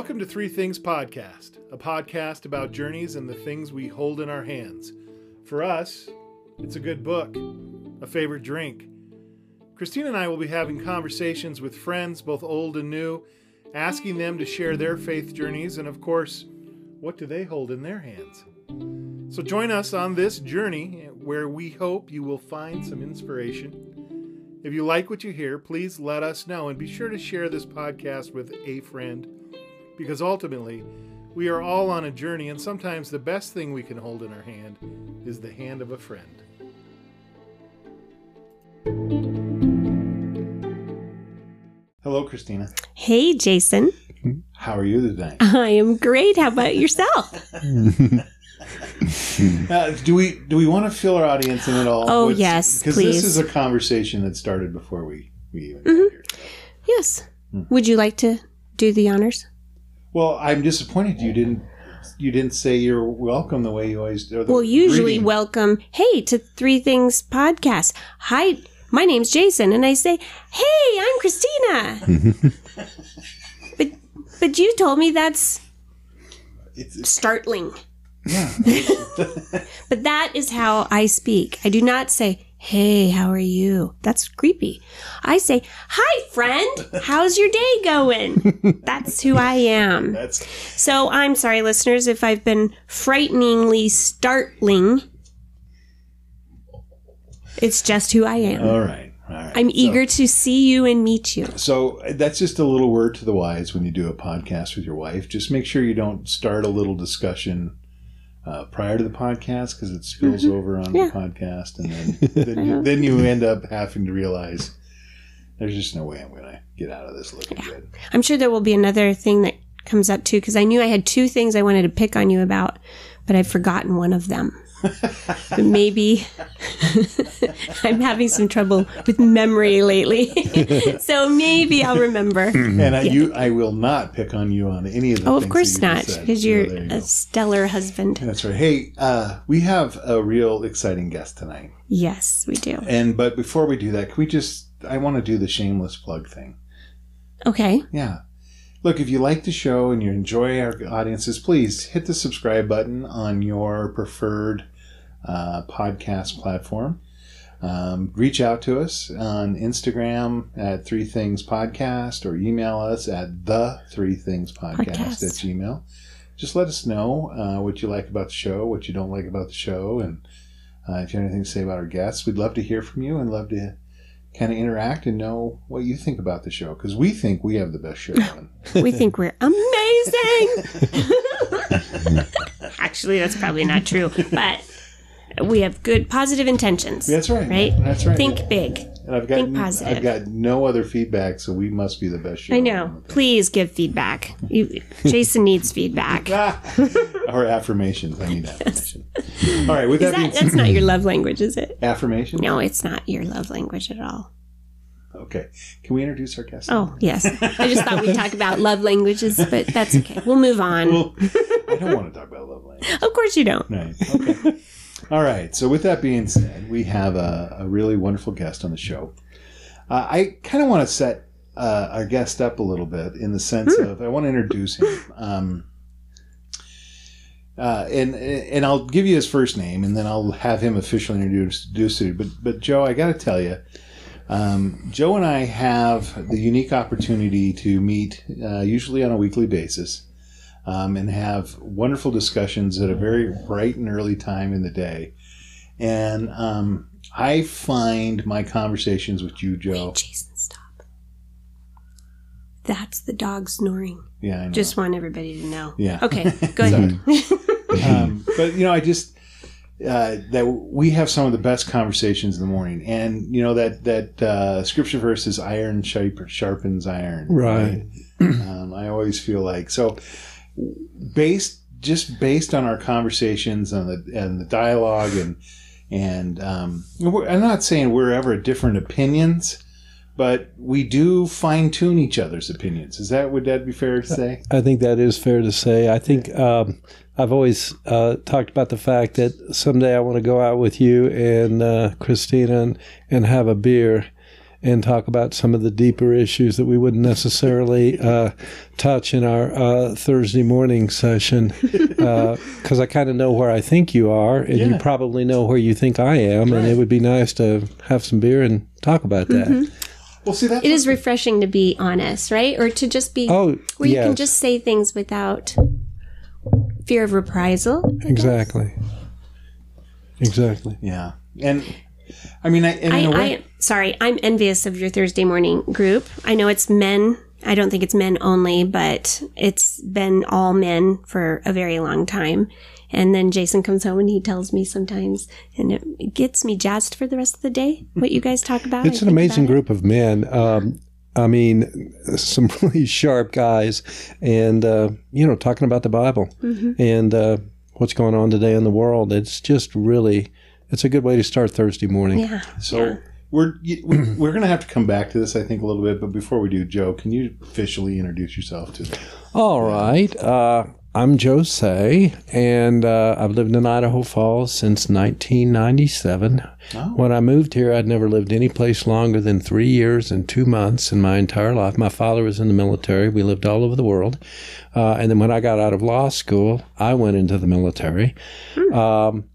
Welcome to Three Things Podcast, a podcast about journeys and the things we hold in our hands. For us, it's a good book, a favorite drink. Christine and I will be having conversations with friends, both old and new, asking them to share their faith journeys and, of course, what do they hold in their hands? So join us on this journey where we hope you will find some inspiration. If you like what you hear, please let us know and be sure to share this podcast with a friend because ultimately, we are all on a journey, and sometimes the best thing we can hold in our hand is the hand of a friend. Hello, Christina. Hey, Jason. How are you today? I am great. How about yourself? Uh, do we do we want to fill our audience in at all? Oh, yes, because please. this is a conversation that started before we we even Mm-hmm. got here. Yes. Would you like to do the honors? Well, I'm disappointed you didn't you didn't say you're welcome the way you always do. Well, usually welcome, hey, to Three Things Podcast. Hi, my name's Jason, and I say, hey, I'm Christina. but but you told me that's It's, startling. yeah. But that is how I speak. I do not say, hey, how are you? That's creepy. I say, hi, friend. How's your day going? That's who I am. That's So I'm sorry, listeners, if I've been frighteningly startling. It's just who I am. all right. All right. I'm So- eager to see you and meet you. So that's just a little word to the wise when you do a podcast with your wife. Just make sure you don't start a little discussion uh, prior to the podcast because it spills over on Mm-hmm. Yeah. the podcast, and then then you, then you end up having to realize there's just no way I'm going to get out of this looking good. I'm sure there will be another thing that comes up too, because I knew I had two things I wanted to pick on you about, but I've forgotten one of them. But maybe I'm having some trouble with memory lately. so maybe I'll remember. And I, you, I will not pick on you on any of the. Oh, of course that not, because you're there you a go. stellar husband. That's right. Hey, uh, we have a real exciting guest tonight. Yes, we do. And but before we do that, can we just? I want to do the shameless plug thing. Okay. Yeah. Look, if you like the show and you enjoy our audiences, please hit the subscribe button on your preferred uh, podcast platform. Um, reach out to us on Instagram at Three Things Podcast or email us at the Three Things Podcast Podcast. at Gmail. Just let us know uh, what you like about the show, what you don't like about the show, and uh, if you have anything to say about our guests, we'd love to hear from you and love to kind of interact and know what you think about the show because we think we have the best show on. We think we're amazing. Actually, that's probably not true, but we have good, positive intentions. That's right. Right? That's right. Think big. and I've got think positive. I've got no other feedback, so we must be the best show. I know. Please give feedback. You, Jason needs feedback. or affirmations. I need affirmation. All right. With Is that, being that's not your love language, is it? affirmation. No, it's not your love language at all. Okay. Can we introduce our guest? Oh, yes. I just thought we'd talk about love languages, but that's okay. We'll move on. Well, I don't want to talk about love language. Of course you don't. Right. Okay. All right. So, with that being said, we have a, a really wonderful guest on the show. Uh, I kind of want to set uh, our guest up a little bit in the sense of I want to introduce him. Um, uh, and and I'll give you his first name, and then I'll have him officially introduce, introduce you. But but Joe, I got to tell you, um, Joe and I have the unique opportunity to meet, uh, usually on a weekly basis, um, and have wonderful discussions at a very bright and early time in the day. And um, I find my conversations with you, Joe. Jason, stop. That's the dog snoring. Yeah, I know. Just want everybody to know. yeah. Okay, go ahead. um, but you know, I just uh, that we have some of the best conversations in the morning, and you know that that uh, scripture verse is "iron sharpens iron." Right. um, I always feel like so based just based on our conversations and the and the dialogue and and um, we're- I'm not saying we're ever different opinions. But we do fine tune each other's opinions. Is that would that be fair to say? I think that is fair to say. I think um, I've always uh, talked about the fact that someday I want to go out with you and uh, Christina and, and have a beer and talk about some of the deeper issues that we wouldn't necessarily uh, touch in our uh, Thursday morning session. Because I kind of know where I think you are, and you probably know where you think I am, and it would be nice to have some beer and talk about that. Well, see that It is refreshing to be honest, right? Or to just be Oh, where you can just say things without fear of reprisal. Exactly. Exactly. Yeah, and I mean, I, I, in a way, I sorry, I'm envious of your Thursday morning group. I know it's men. I don't think it's men only, but it's been all men for a very long time. And then Jason comes home and he tells me sometimes, and it gets me jazzed for the rest of the day. What you guys talk about? It's I an amazing about it. group of men. Um, I mean, some really sharp guys, and uh, you know, talking about the Bible Mm-hmm. and uh, what's going on today in the world. It's just really, it's a good way to start Thursday morning. Yeah. so we're we- we're gonna have to come back to this, I think, a little bit. But before we do, Joe, can you officially introduce yourself to? All right. Uh, I'm Joe Say, and uh, I've lived in Idaho Falls since 1997. Oh. When I moved here, I'd never lived any place longer than three years and two months in my entire life. My father was in the military. We lived all over the world. Uh, and then when I got out of law school, I went into the military. Um,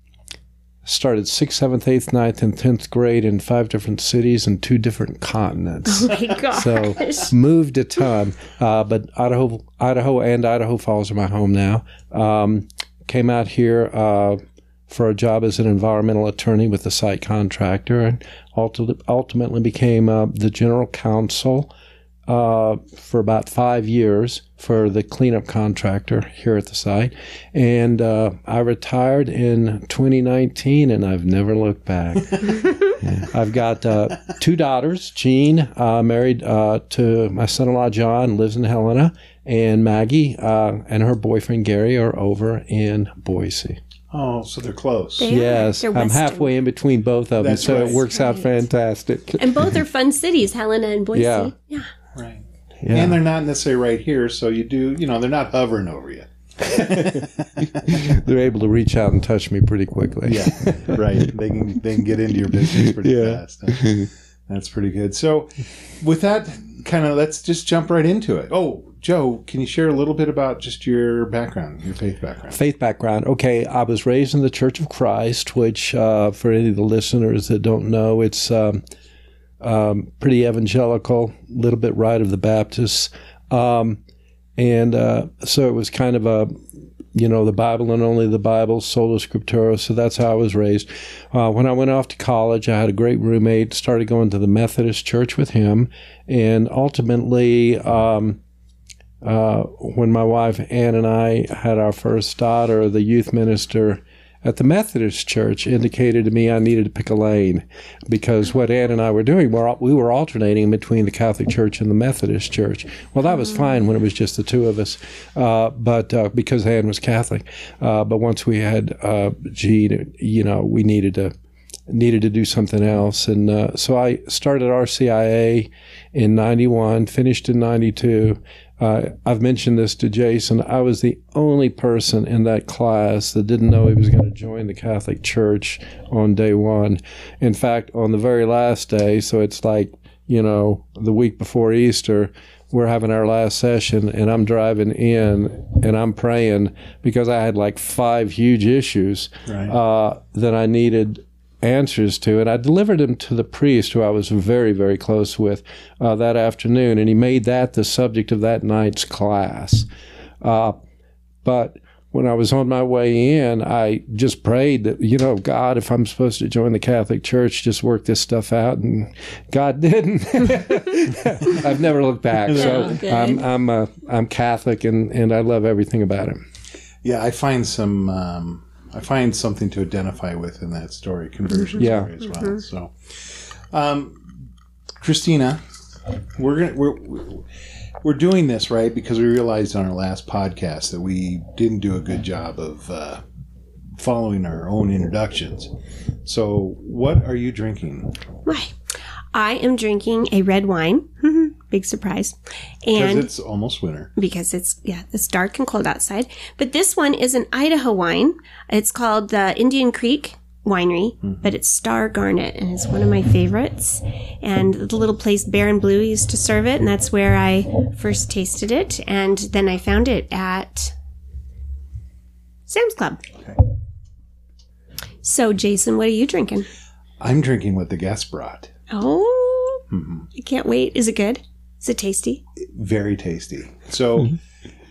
started sixth, seventh, eighth, ninth, and tenth grade in five different cities and two different continents. Oh my gosh. So moved a ton, uh, but Idaho, Idaho, and Idaho Falls are my home now. Um, came out here uh, for a job as an environmental attorney with a site contractor, and ulti- ultimately became uh, the general counsel uh, for about five years for the cleanup contractor here at the site. And uh, I retired in 2019, and I've never looked back. Yeah. I've got uh, two daughters. Jean, uh, married uh, to my son-in-law John, lives in Helena, and Maggie uh, and her boyfriend Gary are over in Boise. Oh, so they're close. They. Yes, They're I'm halfway in between both of them, That's so right. it works out fantastic. And both are fun cities, Helena and Boise. Yeah. yeah. Yeah. And they're not necessarily right here, so you do, you know, they're not hovering over you. They're able to reach out and touch me pretty quickly. Yeah, right. They can they can get into your business pretty Yeah. fast. That's pretty good. So, with that kind of, let's just jump right into it. Oh, Joe, can you share a little bit about just your background, your faith background? faith background. Okay, I was raised in the Church of Christ, which, uh, for any of the listeners that don't know, it's um, um, pretty evangelical, a little bit right of the Baptists. Um, and uh, so it was kind of a, you know, the Bible and only the Bible, sola scriptura. So that's how I was raised. Uh, when I went off to college, I had a great roommate, started going to the Methodist church with him, and ultimately, um, uh, when my wife Ann and I had our first daughter, the youth minister at the Methodist church indicated to me I needed to pick a lane because what Ann and I were doing, we're, were alternating between the Catholic Church and the Methodist Church. Well, that was fine when it was just the two of us, uh, but uh, because Ann was Catholic. Uh, but once we had uh, Jean, you know, we needed to needed to do something else. And uh, so I started RCIA in 91, finished in 92. Uh, I've mentioned this to Jason. I was the only person in that class that didn't know he was going to join the Catholic Church on day one. In fact, on the very last day, so it's like, you know, the week before Easter, we're having our last session and I'm driving in and I'm praying because I had like five huge issues Right. uh, that I needed answers to, and I delivered them to the priest who I was very, very close with uh, that afternoon, and he made that the subject of that night's class. Uh, but when I was on my way in, I just prayed that, you know, God, if I'm supposed to join the Catholic Church, just work this stuff out. And God didn't. I've never looked back. so Oh, good. I'm, I'm, uh, I'm Catholic and, and I love everything about it. Yeah, I find some. Um, I find something to identify with in that story, conversion Yeah. story as well. So, um, Christina, we're gonna we're we're doing this right because we realized on our last podcast that we didn't do a good job of uh, following our own introductions. So, what are you drinking? Right. I am drinking a red wine. Big surprise. Because And it's almost winter. because it's yeah, it's dark and cold outside. But this one is an Idaho wine. It's called the Indian Creek winery, mm-hmm. but it's Star Garnet and it's one of my favorites. And the little place Baron Blue used to serve it, and that's where I first tasted it. And then I found it at Sam's Club. So, Jason, what are you drinking? I'm drinking what the guest brought. Oh, mm-hmm. I can't wait. Is it good? Is it tasty? Very tasty. So,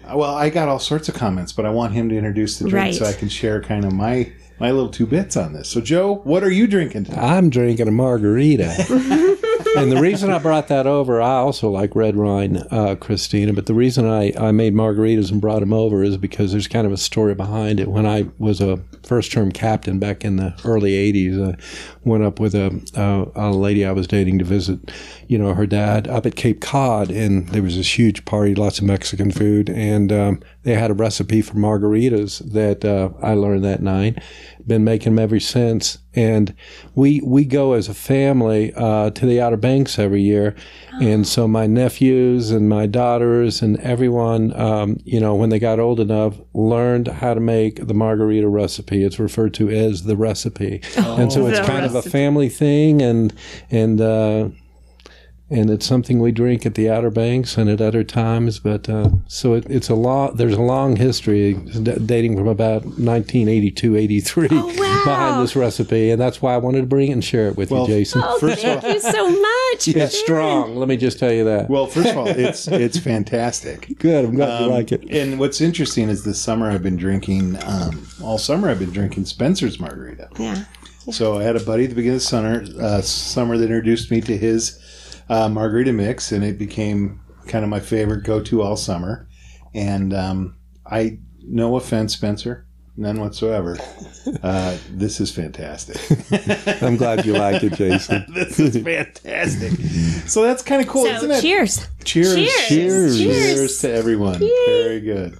uh, well, I got all sorts of comments, but I want him to introduce the drink Right. so I can share kind of my my little two bits on this. So, Joe, what are you drinking tonight? I'm drinking a margarita. and the reason I brought that over, I also like red wine, uh, Christina, but the reason I, I made margaritas and brought them over is because there's kind of a story behind it. When I was a first term captain back in the early 80s, I went up with a, a, a lady I was dating to visit, you know, her dad up at Cape Cod, and there was this huge party, lots of Mexican food, and um, they had a recipe for margaritas that uh, I learned that night. Been making them ever since, and we we go as a family uh, to the Outer Banks every year, and so my nephews and my daughters and everyone, um, you know, when they got old enough, learned how to make the margarita recipe. It's referred to as the recipe, and so it's The kind of a family thing, and and. Uh, and it's something we drink at the Outer Banks and at other times. But uh, so it, it's a long. There's a long history d- dating from about 1982, 83 Oh, wow. behind this recipe, and that's why I wanted to bring it and share it with Well, you, Jason. Oh, First of thank you so much. It's strong. Let me just tell you that. Well, first of all, it's it's fantastic. Good. I'm glad Um, you like it. And what's interesting is this summer I've been drinking, um, all summer I've been drinking Spencer's margarita. Yeah. So I had a buddy at the beginning of the summer, uh, summer that introduced me to his uh, margarita mix, and it became kind of my favorite go-to all summer. And um, I, no offense, Spencer, none whatsoever. Uh, this is fantastic. I'm glad you like it, Jason. this is fantastic. So that's kind of cool, So, isn't it? cheers. Cheers. Cheers. Cheers. Cheers to everyone. Very good.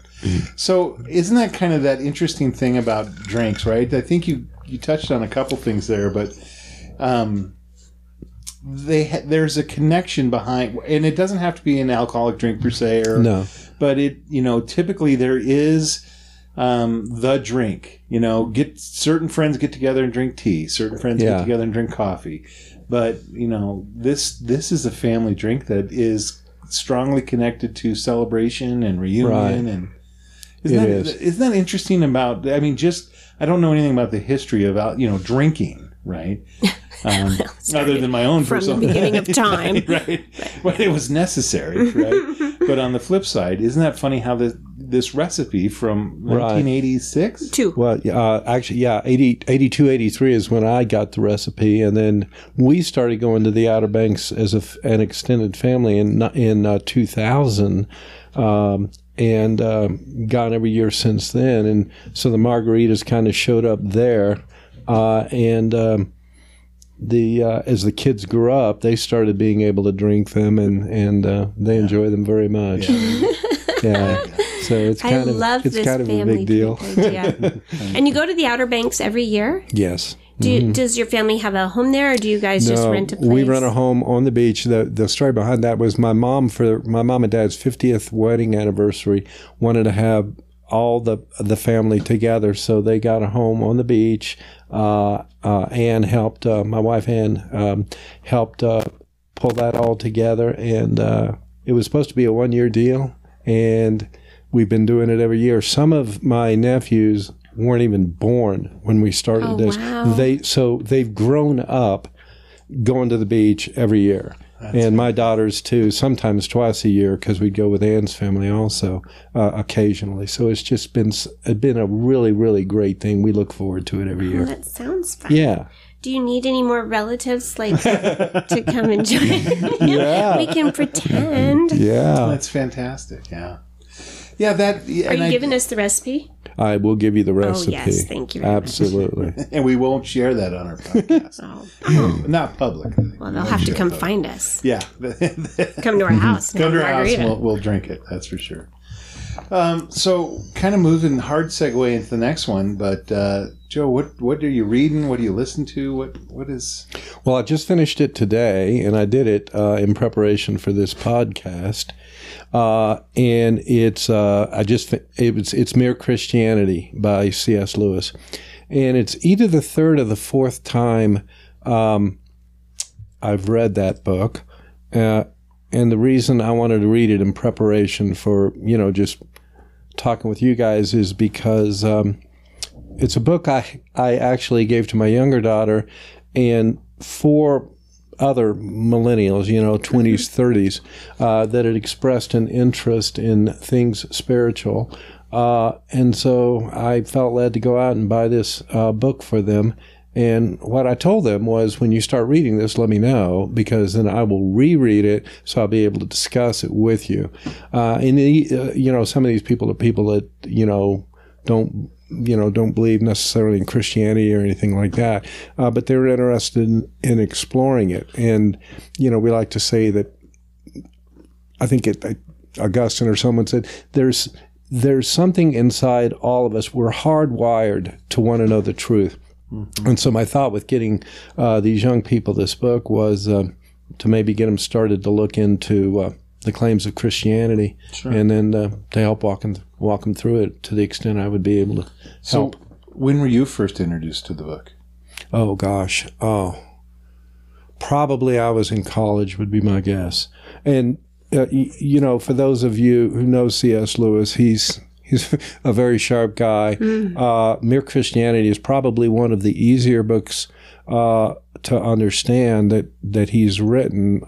So, isn't that kind of that interesting thing about drinks, right? I think you you touched on a couple things there, but um, they ha- there's a connection behind, and it doesn't have to be an alcoholic drink per se, or No. but it you know typically there is um, the drink. You know, get certain friends get together and drink tea. Certain friends Yeah. get together and drink coffee. But you know, this this is a family drink that is strongly connected to celebration and reunion Right. and. Isn't It that, is. Isn't that interesting about? I mean, just I don't know anything about the history of al- you know drinking, right? Um, other than my own from the personal beginning of time. right? But it was necessary, right? but on the flip side, isn't that funny how this this recipe from Right. 1986? Two. Well, uh, actually, yeah, 80, 82, 83 is when I got the recipe, and then we started going to the Outer Banks as a f an extended family in in uh, 2000, um, and um, gone every year since then. And so the margaritas kind of showed up there, uh, and um, the uh, as the kids grew up, they started being able to drink them, and and uh, they enjoy them very much. Yeah. So it's I kind of love it's this kind of a family big deal. idea. and you go to the Outer Banks every year? Yes. Do you, Does your family have a home there, or do you guys just rent a place? We rent a home on the beach. The the story behind that was my mom for my mom and dad's fiftieth wedding anniversary wanted to have all the the family together, so they got a home on the beach. Uh, uh, Ann helped uh, my wife Ann um, helped uh, pull that all together, and uh, it was supposed to be a one year deal, and we've been doing it every year. Some of my nephews weren't even born when we started Oh, this. wow. They so they've grown up going to the beach every year. And my daughters too, sometimes twice a year because we'd go with Ann's family also uh, occasionally. So it's just been it's been a really really great thing. We look forward to it every Oh, year. that sounds fun. Yeah, Do you need any more relatives like to come and join? Yeah. we can pretend. yeah. That's fantastic. Yeah, yeah. That Are and you I, giving us the recipe? I will give you the recipe. Oh, yes, thank you very much. Absolutely. and we won't share that on our podcast. Oh, Not public. well, they'll have to come find us. Yeah, Come to our house. come to have our house we'll, we'll drink it. That's for sure. Um, so, kind of moving hard segue into the next one, but uh, Joe, what what are you reading? What do you listen to? What what is? Well, I just finished it today, and I did it uh, in preparation for this podcast. Uh, and it's uh, I just fi- it was it's Mere Christianity by C.S. Lewis, and it's either the third or the fourth time um, I've read that book. Uh, and the reason I wanted to read it in preparation for, you know, just talking with you guys is because um, it's a book I, I actually gave to my younger daughter and four other millennials, you know, 20s, 30s, uh, that had expressed an interest in things spiritual. Uh, and so I felt led to go out and buy this uh, book for them. And what I told them was, when you start reading this, let me know because then I will reread it, so I'll be able to discuss it with you. Uh, and the, uh, you know, some of these people are people that you know don't you know don't believe necessarily in Christianity or anything like that, uh, but they're interested in, in exploring it. And you know, we like to say that. I think it, Augustine or someone said there's there's something inside all of us. We're hardwired to want to know the truth. Mm-hmm. And so my thought with getting uh, these young people this book was uh, to maybe get them started to look into uh, the claims of Christianity, sure. and then uh, to help walk them walk them through it to the extent I would be able to help. So, when were you first introduced to the book? Oh gosh, oh, probably I was in college would be my guess. And uh, you know, for those of you who know C.S. Lewis, he's He's a very sharp guy. Mm. Uh, Mere Christianity is probably one of the easier books uh, to understand that that he's written.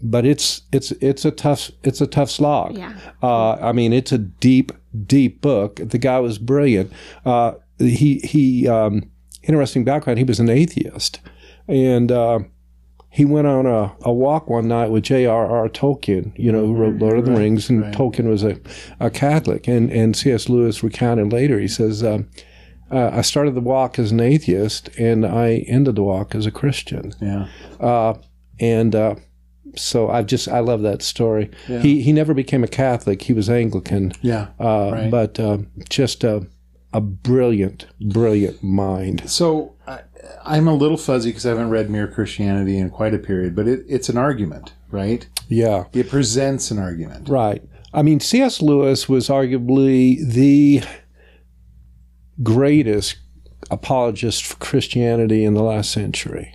Uh, but it's it's it's a tough it's a tough slog. Yeah. Uh, I mean, it's a deep deep book. The guy was brilliant. Uh, he he um, interesting background. He was an atheist, and uh, he went on a, a walk one night with J.R.R. Tolkien, you know, who wrote Lord of the right, Rings, and right. Tolkien was a, a Catholic. And, and C.S. Lewis recounted later, he says, um, uh, I started the walk as an atheist, and I ended the walk as a Christian. Yeah. Uh, and uh, so I just I love that story. Yeah. He he never became a Catholic. He was Anglican. Yeah. Uh, right. But uh, just a a brilliant, brilliant mind. So I'm a little fuzzy because I haven't read Mere Christianity in quite a period, but it, it's an argument, right? Yeah. It presents an argument. Right. I mean, C.S. Lewis was arguably the greatest apologist for Christianity in the last century.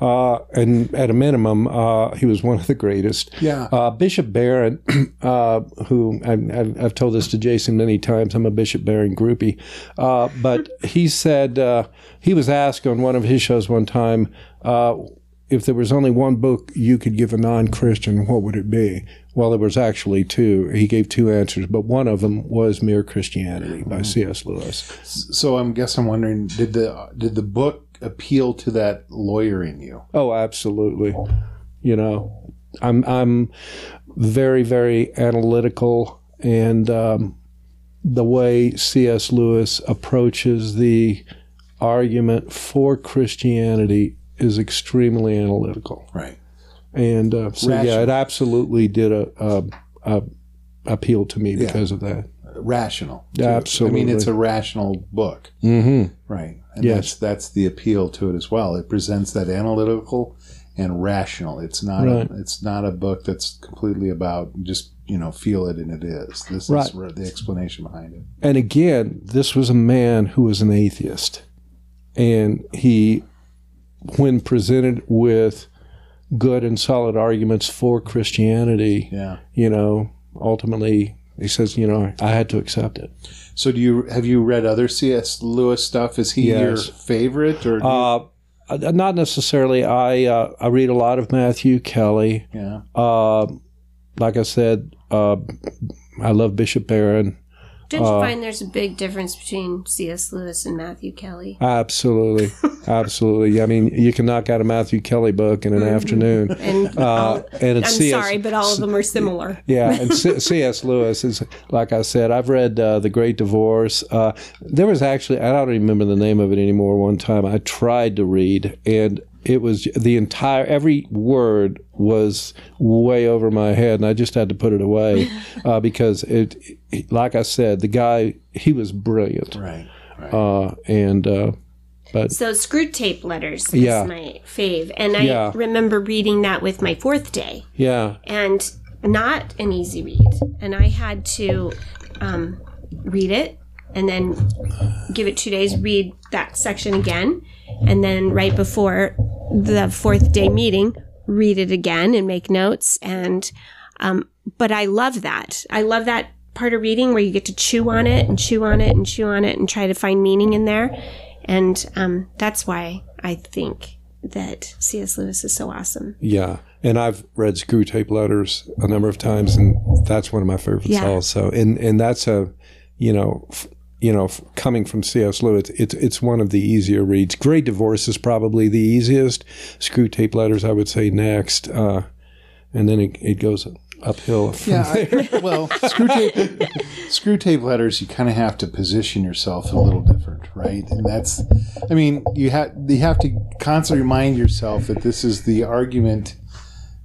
Uh, and at a minimum, uh, he was one of the greatest. Yeah. Uh, Bishop Barron, uh, who I've, I've, told this to Jason many times, I'm a Bishop Barron groupie, uh, but he said uh, he was asked on one of his shows one time if there was only one book you could give a non-Christian, what would it be? Well, there was actually two. He gave two answers, but one of them was Mere Christianity by. C.S. Lewis. So I'm guess I'm wondering, did the did the book appeal to that lawyer in you. Oh, absolutely. You know, I'm I'm very very analytical, and um, the way C.S. Lewis approaches the argument for Christianity is extremely analytical. Right. And uh, so Rational. yeah, it absolutely did a, a, a appeal to me because yeah. of that rational. Too. Absolutely. I mean, it's a rational book. Mm-hmm. Right. And yes. that's, that's the appeal to it as well. It presents that analytical and rational. It's not right. a, it's not a book that's completely about just you know feel it and it is. This right. is the explanation behind it. And again, this was a man who was an atheist, and he, when presented with good and solid arguments for Christianity, yeah. you know, ultimately he says, you know, I had to accept it. So, do you have you read other C.S. Lewis stuff? Is he yes. your favorite, or uh, uh, not necessarily? I uh, I read a lot of Matthew Kelly. Yeah. Uh, like I said, uh, I love Bishop Barron. Don't you uh, find there's a big difference between C.S. Lewis and Matthew Kelly? Absolutely, absolutely. I mean, you can knock out a Matthew Kelly book in an mm-hmm. afternoon. And, uh, and I'm CS, sorry, but all of them are similar. Yeah, and C.S. Lewis is like I said. I've read uh, The Great Divorce. Uh, there was actually I don't remember the name of it anymore. One time I tried to read, and it was the entire every word was way over my head and i just had to put it away uh, because it, like i said the guy he was brilliant right, right. Uh, and uh, but so Screwtape Letters yeah. is my fave and i yeah. remember reading that with my fourth day yeah and not an easy read and i had to um, read it and then give it two days, read that section again, and then right before the fourth day meeting, read it again and make notes. And, um, but I love that. I love that part of reading where you get to chew on it and chew on it and chew on it and try to find meaning in there. And, um, that's why I think that C.S. Lewis is so awesome. Yeah. And I've read Screwtape Letters a number of times, and that's one of my favorites Yeah. also. And and that's a, you know, f- you know, f- coming from C.S. Lewis, it's it's one of the easier reads. Great Divorce is probably the easiest. Screwtape Letters, I would say next, uh, and then it, it goes uphill. From Yeah, I, well, Screwtape, screw tape letters. You kind of have to position yourself a little different, right? And that's, I mean, you have you have to constantly remind yourself that this is the argument.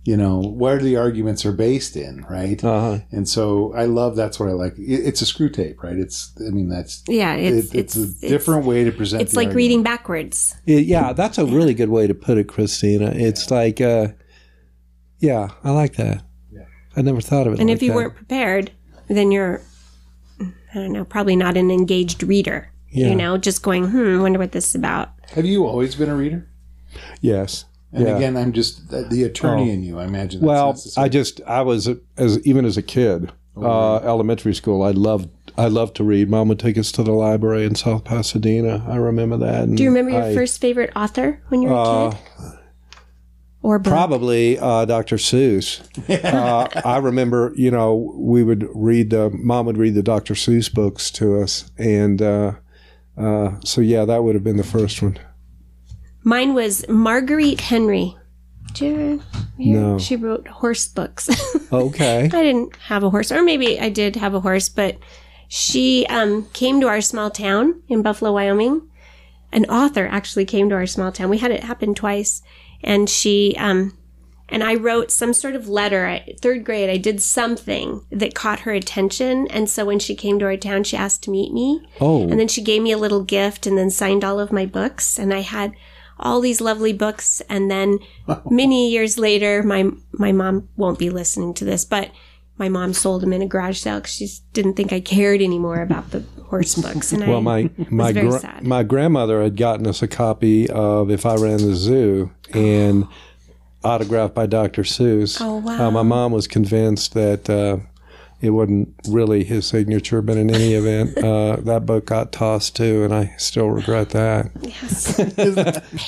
You know where the arguments are based in, right? Uh-huh. And so I love that's what I like. It, it's a Screwtape, right? It's I mean that's Yeah, it's it, it's, it's a different way to present. It's the like argument. reading backwards. It- yeah, that's a really good way to put it, Christina. It's like, uh, yeah, I like that. I never thought of it. And like if you that. weren't prepared, then you're, I don't know, probably not an engaged reader. Yeah. You know, just going, hmm, wonder what this is about. Have you always been a reader? yes, And yeah. again, I'm just the- the attorney Oh. in you. I imagine. That's Well, necessary. I just I was as even as a kid, Oh, uh, elementary school. I loved I loved to read. Mom would take us to the library in South Pasadena. I remember that. And Do you remember your I- first favorite author when you were a Uh, kid? Or book? Probably uh, Dr. Seuss. uh, I remember, you know, we would read the mom would read the Dr. Seuss books to us, and uh, uh, so yeah, that would have been the first one. Mine was Marguerite Henry. Do you ever hear? No. She wrote horse books. Okay. I didn't have a horse, or maybe I did have a horse, but she um, came to our small town in Buffalo, Wyoming. An author actually came to our small town. We had it happen twice, and she um, and I wrote some sort of letter. I, third grade, I did something that caught her attention, and so when she came to our town, she asked to meet me. Oh, And then she gave me a little gift and then signed all of my books. And I had all these lovely books. And then many years later, my, my mom won't be listening to this, but my mom sold them in a garage sale because she didn't think I cared anymore about the horse books. And well, I my my very gra- my grandmother had gotten us a copy of If I Ran the Zoo and autographed by Dr. Seuss. Oh, wow. Uh, my mom was convinced that uh, it wasn't really his signature, but in any event, uh, that book got tossed too, and I still regret that. yes.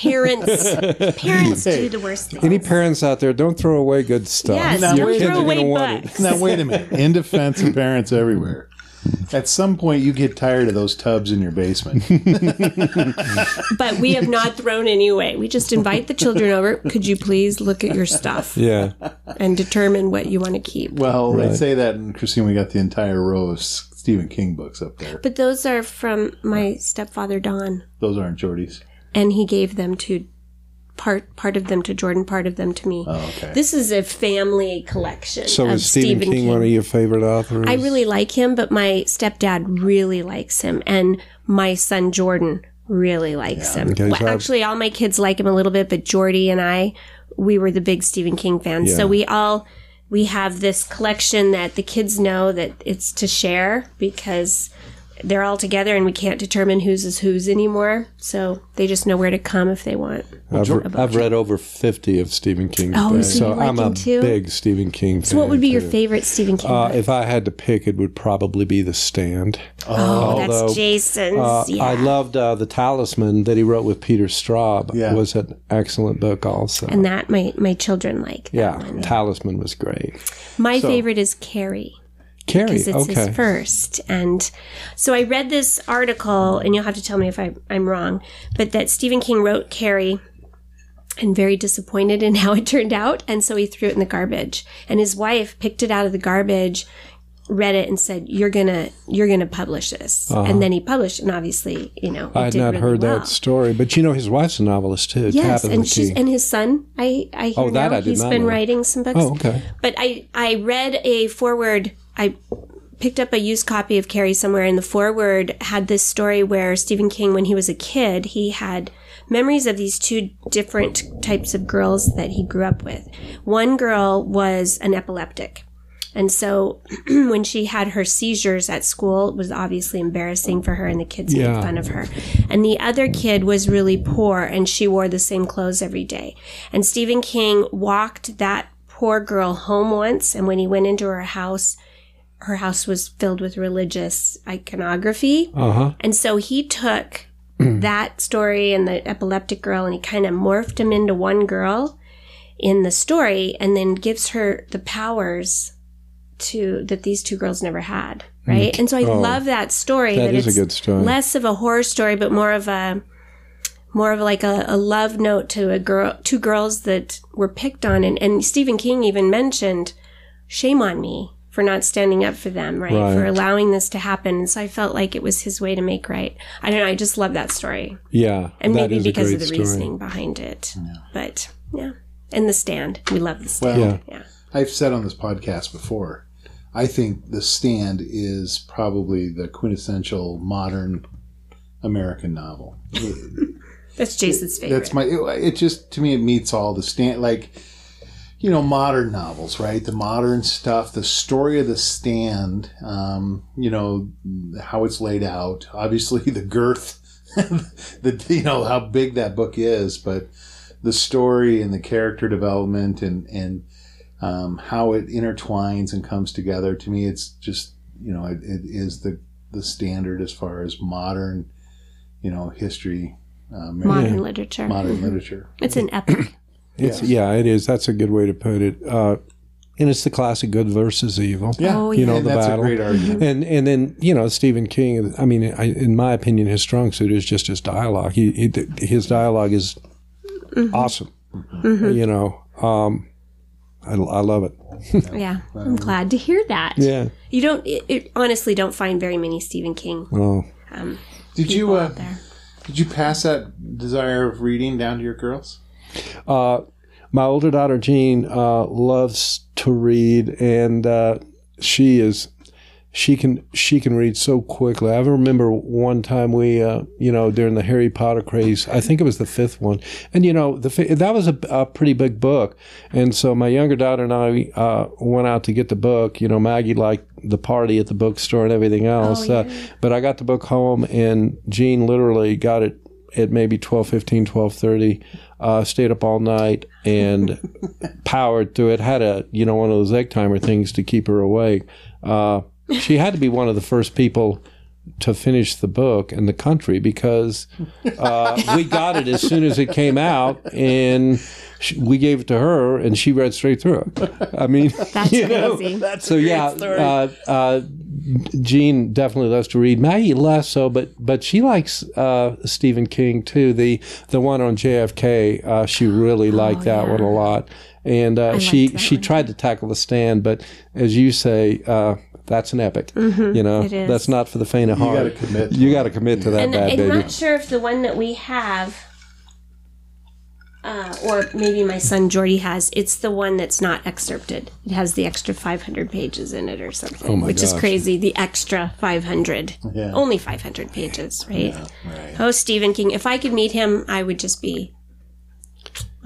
parents, parents do the worst things. Any parents out there, don't throw away good stuff. Yes, Now, Your kids are going to want it. Now wait a minute. In defense of parents everywhere, at some point you get tired of those tubs in your basement. But we have not thrown any away. We just invite the children over. Could you please look at your stuff Yeah. and determine what you want to keep? Well, I say that, and Christine, we got the entire row of Stephen King books up there. But those are from my stepfather Don, Those aren't Jordy's. and he gave them to part part of them to Jordan, part of them to me. Oh, okay. This is a family collection. So of is Stephen, King, one of your favorite authors? I really like him, but my stepdad really likes him, and my son Jordan really likes him. Well, actually, all my kids like him a little bit, but Jordy and I, we were the big Stephen King fans. Yeah. So we all we have this collection that the kids know that it's to share because they're all together and we can't determine whose is whose anymore. So they just know where to come if they want. I've, I've read over 50 of Stephen King's Oh, books, so you like I'm a too? big Stephen King fan. So what would be your favorite Stephen King Uh, if I had to pick, it would probably be The Stand. oh, although, that's Jason's. Uh, yeah. I loved uh, The Talisman that he wrote with Peter Straub. Yeah. was an excellent book also. and that my my children like. that yeah, one. Talisman was great. My favorite is Carrie. Carrie, because it's okay. his first. And so I read this article, and you'll have to tell me if I, I'm wrong, but that Stephen King wrote Carrie and very disappointed in how it turned out. And so he threw it in the garbage. And his wife picked it out of the garbage, read it, and said, "You're gonna, you're gonna publish this." And then he published, and obviously, you know, Uh-huh. I had not really heard well. that story, but you know his wife's a novelist too. Yes, Tabitha and she's and his son. I I hear Oh, that now I did he's been know. writing some books. Oh, okay. But I I read a foreword. I picked up a used copy of Carrie somewhere, and the foreword had this story where Stephen King, when he was a kid, he had memories of these two different types of girls that he grew up with. One girl was an epileptic. And so when she had her seizures at school, it was obviously embarrassing for her and the kids made fun of her. And the other kid was really poor and she wore the same clothes every day. And Stephen King walked that poor girl home once and when he went into her house, her house was filled with religious iconography. Uh huh. And so he took that story and the epileptic girl and he kind of morphed them into one girl in the story and then gives her the powers to that these two girls never had. Right. And so I Oh. love that story. That is a good story. Less of a horror story, but more of a more of like a, a love note to a girl two girls that were picked on and, and Stephen King even mentioned shame on me for not standing up for them, right? Right. For allowing this to happen. And so I felt like it was his way to make right. I don't know, I just love that story. Yeah. And that maybe is a because of the story. reasoning behind it. But yeah. And the stand. We love the stand. Well, Yeah. yeah. I've said on this podcast before, I think The Stand is probably the quintessential modern American novel. That's Jason's favorite. That's my. It, it just to me it meets all the stand like, you know, modern novels, right? The modern stuff, the story of the stand. Um, you know how it's laid out. Obviously, the girth, the you know how big that book is, but the story and the character development and and um, how it intertwines and comes together. To me, it's just you know it, it is the the standard as far as modern, you know, history. Uh, modern literature. modern literature. It's an epic. It's, yeah, it is. That's a good way to put it. Uh, and it's the classic good versus evil. Yeah, Oh, You know, and the that's battle. a great argument. And and then you know Stephen King. I mean, I, in my opinion, his strong suit is just his dialogue. He, he his dialogue is awesome. You know, um, I, I love it. yeah. I'm glad to hear that. Yeah. You don't it, it, honestly don't find very many Stephen King Oh, um, Did you uh, out there. did you pass that desire of reading down to your girls? Uh, my older daughter Jean uh, loves to read, and uh, she is she can she can read so quickly. I remember one time we uh, you know during the Harry Potter craze, I think it was the fifth one, and you know the that was a, a pretty big book, and so my younger daughter and I uh, went out to get the book. You know Maggie liked the party at the bookstore and everything else, uh, but I got the book home, and Jean literally got it at maybe 12, 15, 12, 30, uh, stayed up all night and powered through it. Had a, you know, one of those egg timer things to keep her awake. Uh, she had to be one of the first people to finish the book in the country because uh, we got it as soon as it came out and she, we gave it to her and she read straight through it. I mean, That's you know, amazing. so yeah, uh, uh, Jean definitely loves to read. Maggie less so, but but she likes uh, Stephen King too. The the one on JFK, uh, she really liked that yeah. one a lot. And uh, she she one, tried to tackle the stand, but as you say, uh, that's an epic. You know, it is. that's not for the faint of heart. You heart. got to commit. You got to commit to that And bad I'm baby. not sure if the one that we have, uh, or maybe my son Jordy has, it's the one that's not excerpted. It has the extra 500 pages in it or something, Oh my which is crazy. The extra 500. Yeah. Only 500 pages, right? right. Oh, Stephen King. If I could meet him, I would just be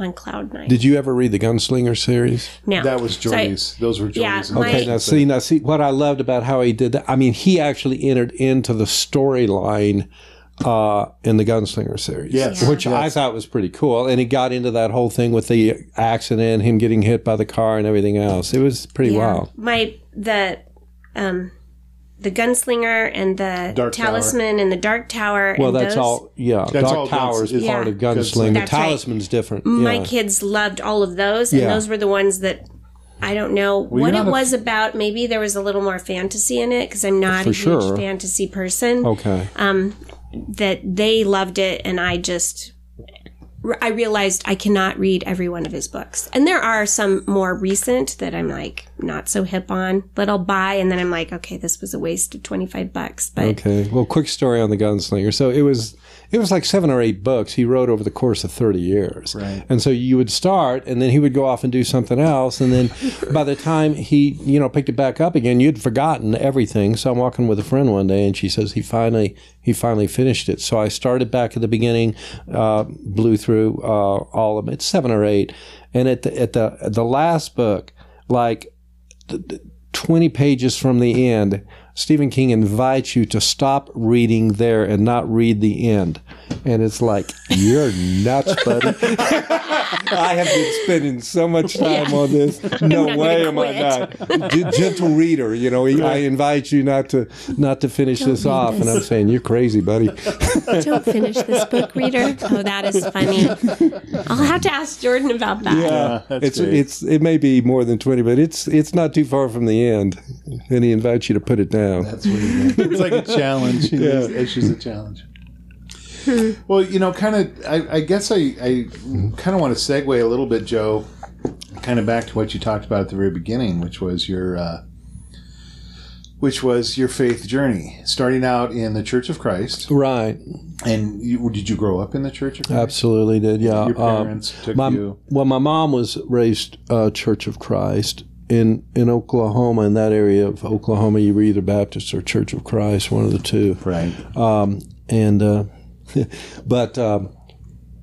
on cloud nine. Did you ever read the Gunslinger series? now, That was so Those were Yeah, Jordy's. my- Okay, now see, now see what I loved about how he did that. I mean, he actually entered into the storyline uh, in the Gunslinger series, Yes. which I thought was pretty cool. And he got into that whole thing with the accident, him getting hit by the car, and everything else. It was pretty Yeah. wild. My the um the gunslinger and the Dark Tower. talisman and the dark tower. Well, and that's those, all. Yeah, That's Dark all Tower is Guns- part of gunslinger. Gunsling. The That's right. talisman's different. My kids loved all of those, and Yeah. those were the ones that I don't know what it not a- was about. Maybe there was a little more fantasy in it because I'm not For a sure. huge fantasy person. Okay. Um, that they loved it, and I just. I realized I cannot read every one of his books. And there are some more recent that I'm like not so hip on that I'll buy and then I'm like, okay, this was a waste of 25 bucks. But Okay. Well, quick story on the Gunslinger. So it was it was like seven or eight books he wrote over the course of thirty years. Right. And so you would start, and then he would go off and do something else, and then by the time he you know picked it back up again, you'd forgotten everything. So I'm walking with a friend one day, and she says he finally he finally finished it. So I started back at the beginning, uh, blew through uh, all of them. It's seven or eight, and at the at the at the last book, like 20 pages from the end, Stephen King invites you to stop reading there and not read the end. And it's like, you're nuts, buddy. I have been spending so much time on this. No way am I not. G- gentle reader, you know, I invite you not to not to finish this read off. And. I'm saying, you're crazy, buddy. Don't finish this book, reader. Oh, that is funny. I'll have to ask Jordan about that. Yeah, that's it's great. it's it may be more than twenty, but it's it's not too far from the end. And he invites you to put it down. That's what it is. It's like a challenge. yeah. Issues a challenge. Well, you know, kind of. I, I guess I, I kind of want to segue a little bit, Joe, kind of back to what you talked about at the very beginning, which was your, uh, which was your faith journey, starting out in the Church of Christ. Right, And you, did you grow up in the Church of Christ? absolutely did. Yeah, Your Um, parents took my, you. well, my mom was raised uh, Church of Christ in in Oklahoma. In that area of Oklahoma, you were either Baptist or Church of Christ, one of the two. Right. um, and uh, but um,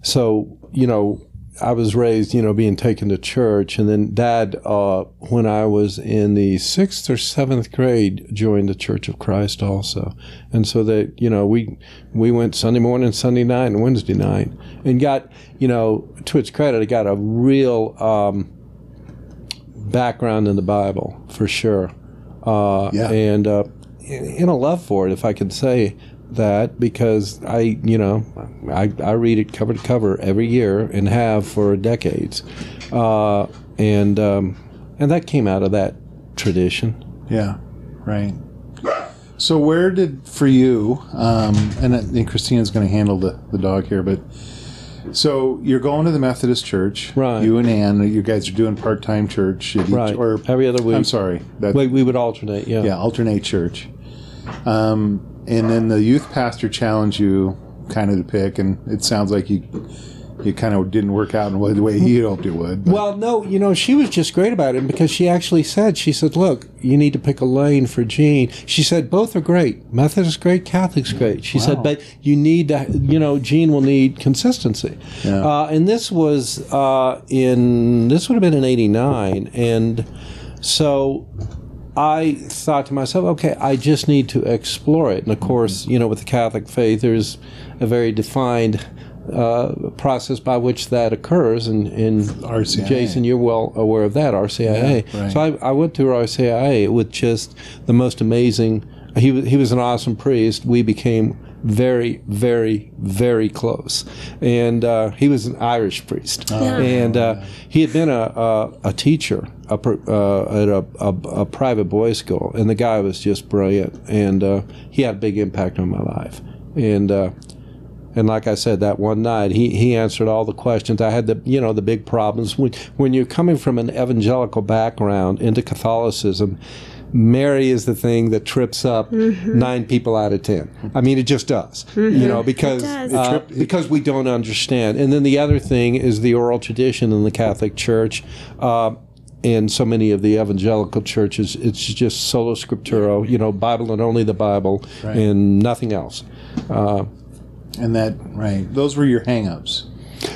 so you know I was raised you know being taken to church and then dad uh, when I was in the sixth or seventh grade joined the Church of Christ also and so that you know we we went Sunday morning Sunday night and Wednesday night and got you know to its credit it got a real um, background in the Bible for sure uh, Yeah. and uh, in a love for it, if I can say that, because I, you know, I, I read it cover to cover every year and have for decades, uh, and um, and that came out of that tradition. Yeah, right. So where did for you, um, and, think Christina's going to handle the, the dog here, but so you're going to the Methodist church, Right. You and Ann, you guys are doing part time church, each- Right. Or Every other week. I'm sorry, that We, we would alternate, yeah. yeah, alternate church. Um, and then the youth pastor challenged you kind of to pick, and it sounds like you you kind of didn't work out in the way he hoped it would. but- Well, no, you know, she was just great about it because she actually said, she said, look, you need to pick a lane for Gene. She said, both are great. Methodist great, Catholic's great. She said, but you need to, you know, Gene will need consistency. Yeah. Uh, and this was uh, in, this would have been in 89. And so I thought to myself, okay, I just need to explore it. And of course, you know, with the Catholic faith, there's a very defined uh, process by which that occurs. And, and RCIA. Jason, you're well aware of that, RCIA. Yeah, right. So I, I went through RCIA with just the most amazing. He was, he was an awesome priest. We became very, very, very close. And uh, he was an Irish priest. And uh, he had been a, a, a teacher a, uh, at a, a, a private boys' school. And the guy was just brilliant. And uh, he had a big impact on my life. And uh, and like I said, that one night he, he answered all the questions. I had the you know the big problems when when you're coming from an evangelical background into Catholicism. Mary is the thing that trips up nine people out of ten. I mean, it just does. You know, because does. uh, because we don't understand. And then the other thing is the oral tradition in the Catholic Church. Uh, in so many of the evangelical churches, it's just sola scriptura, you know, Bible and only the Bible, and nothing else. Uh, and that right, those were your hangups.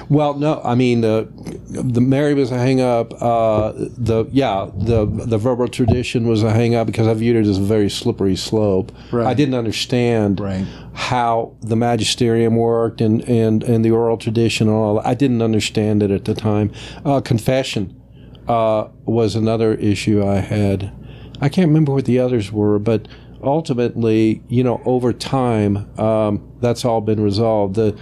Well, no, I mean the the Mary was a hangup. Uh, the yeah, the the verbal tradition was a hangup because I viewed it as a very slippery slope. Right. I didn't understand Right. how the magisterium worked and, and, and the oral tradition and all. I didn't understand it at the time. Uh, confession uh, was another issue I had. I can't remember what the others were, but ultimately, you know, over time, um, that's all been resolved. The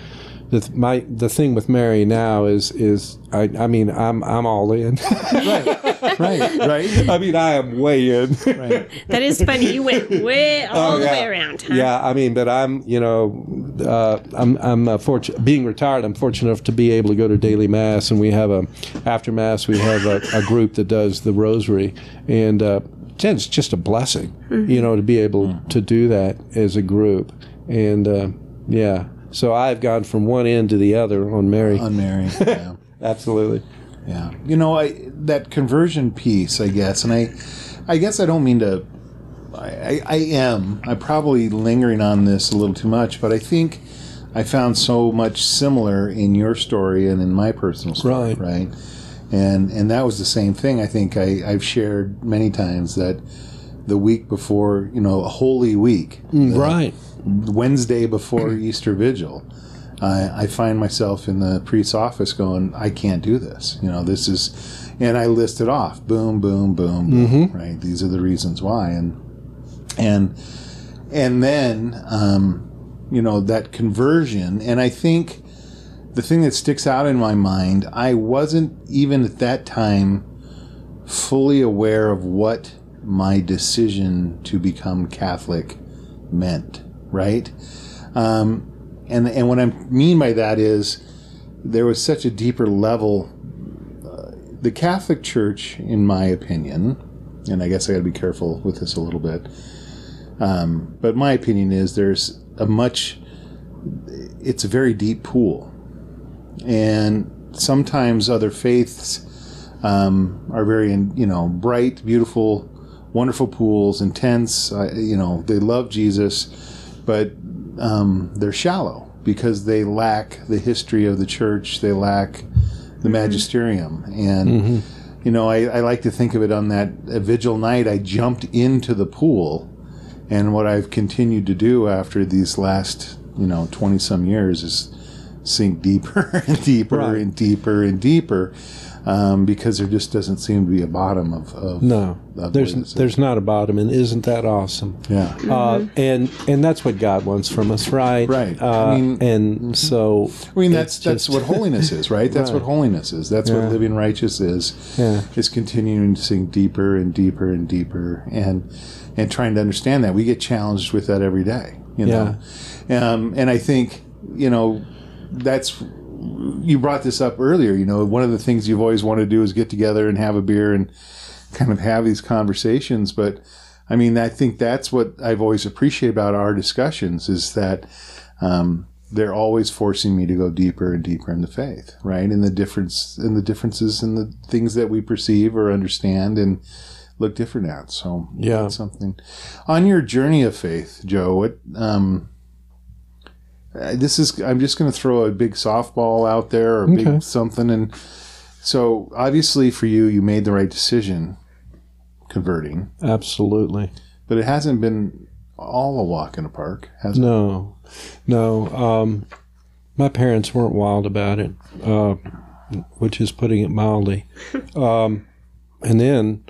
the my the thing with Mary now is is I I mean I'm I'm all in. right, right. Right. I mean I am way in. That is funny. You went way all the Oh, yeah. way around, huh? Yeah, I mean, but I'm, you know, uh, I'm, I'm uh, fortunate, being retired, I'm fortunate enough to be able to go to daily mass, and we have a, after mass, we have a, a group that does the rosary, and uh, it's just a blessing, you know, to be able to do that as a group, and uh, yeah, so I've gone from one end to the other on Mary, On Mary. Yeah. absolutely. Yeah, you know, I that conversion piece, I guess, and I, I guess I don't mean to. I, I, I am. I'm probably lingering on this a little too much, but I think I found so much similar in your story and in my personal story. Right. Right. And and that was the same thing. I think I, I've shared many times that the week before, you know, a Holy Week, right. Wednesday before Easter Vigil, I, I find myself in the priest's office going, I can't do this. You know, this is, and I list it off, boom, boom, boom, boom, right? These are the reasons why, and and and then um, you know that conversion, and I think the thing that sticks out in my mind, I wasn't even at that time fully aware of what my decision to become Catholic meant, right? Um, and and what I mean by that is there was such a deeper level. Uh, the Catholic Church, in my opinion, and I guess I got to be careful with this a little bit. Um, but my opinion is there's a much. It's a very deep pool, and sometimes other faiths um, are very, you know, bright, beautiful, wonderful pools, intense. Uh, you know, they love Jesus, but um, they're shallow because they lack the history of the church. They lack the magisterium, and you know, I, I like to think of it on that vigil night. I jumped into the pool, and what I've continued to do after these last, you know, twenty some years is sink deeper and deeper Right. and deeper and deeper. Um, because there just doesn't seem to be a bottom of, of No, of there's what there's not a bottom, and isn't that awesome? yeah Uh, and and that's what God wants from us, right? Right. Uh, I mean- and so I mean, that's it's that's what holiness is, right? That's what holiness is. That's Yeah. what living righteous is. Yeah. Is continuing to sink deeper and deeper and deeper, and and trying to understand that we get challenged with that every day. You know, um, and I think you know that's you brought this up earlier. You know, one of the things you've always wanted to do is get together and have a beer and kind of have these conversations. But I mean, I think that's what I've always appreciated about our discussions is that um, they're always forcing me to go deeper and deeper in the faith, right? In the difference, in the differences, in the things that we perceive or understand and look different at. So Yeah. that's something. On your journey of faith, Joe, what? Um, uh, this is. I'm just going to throw a big softball out there or Okay. big something, and so obviously for you, you made the right decision, converting, absolutely but it hasn't been all a walk in the park, has it? no, no. Um, my parents weren't wild about it, uh, which is putting it mildly. Um, and then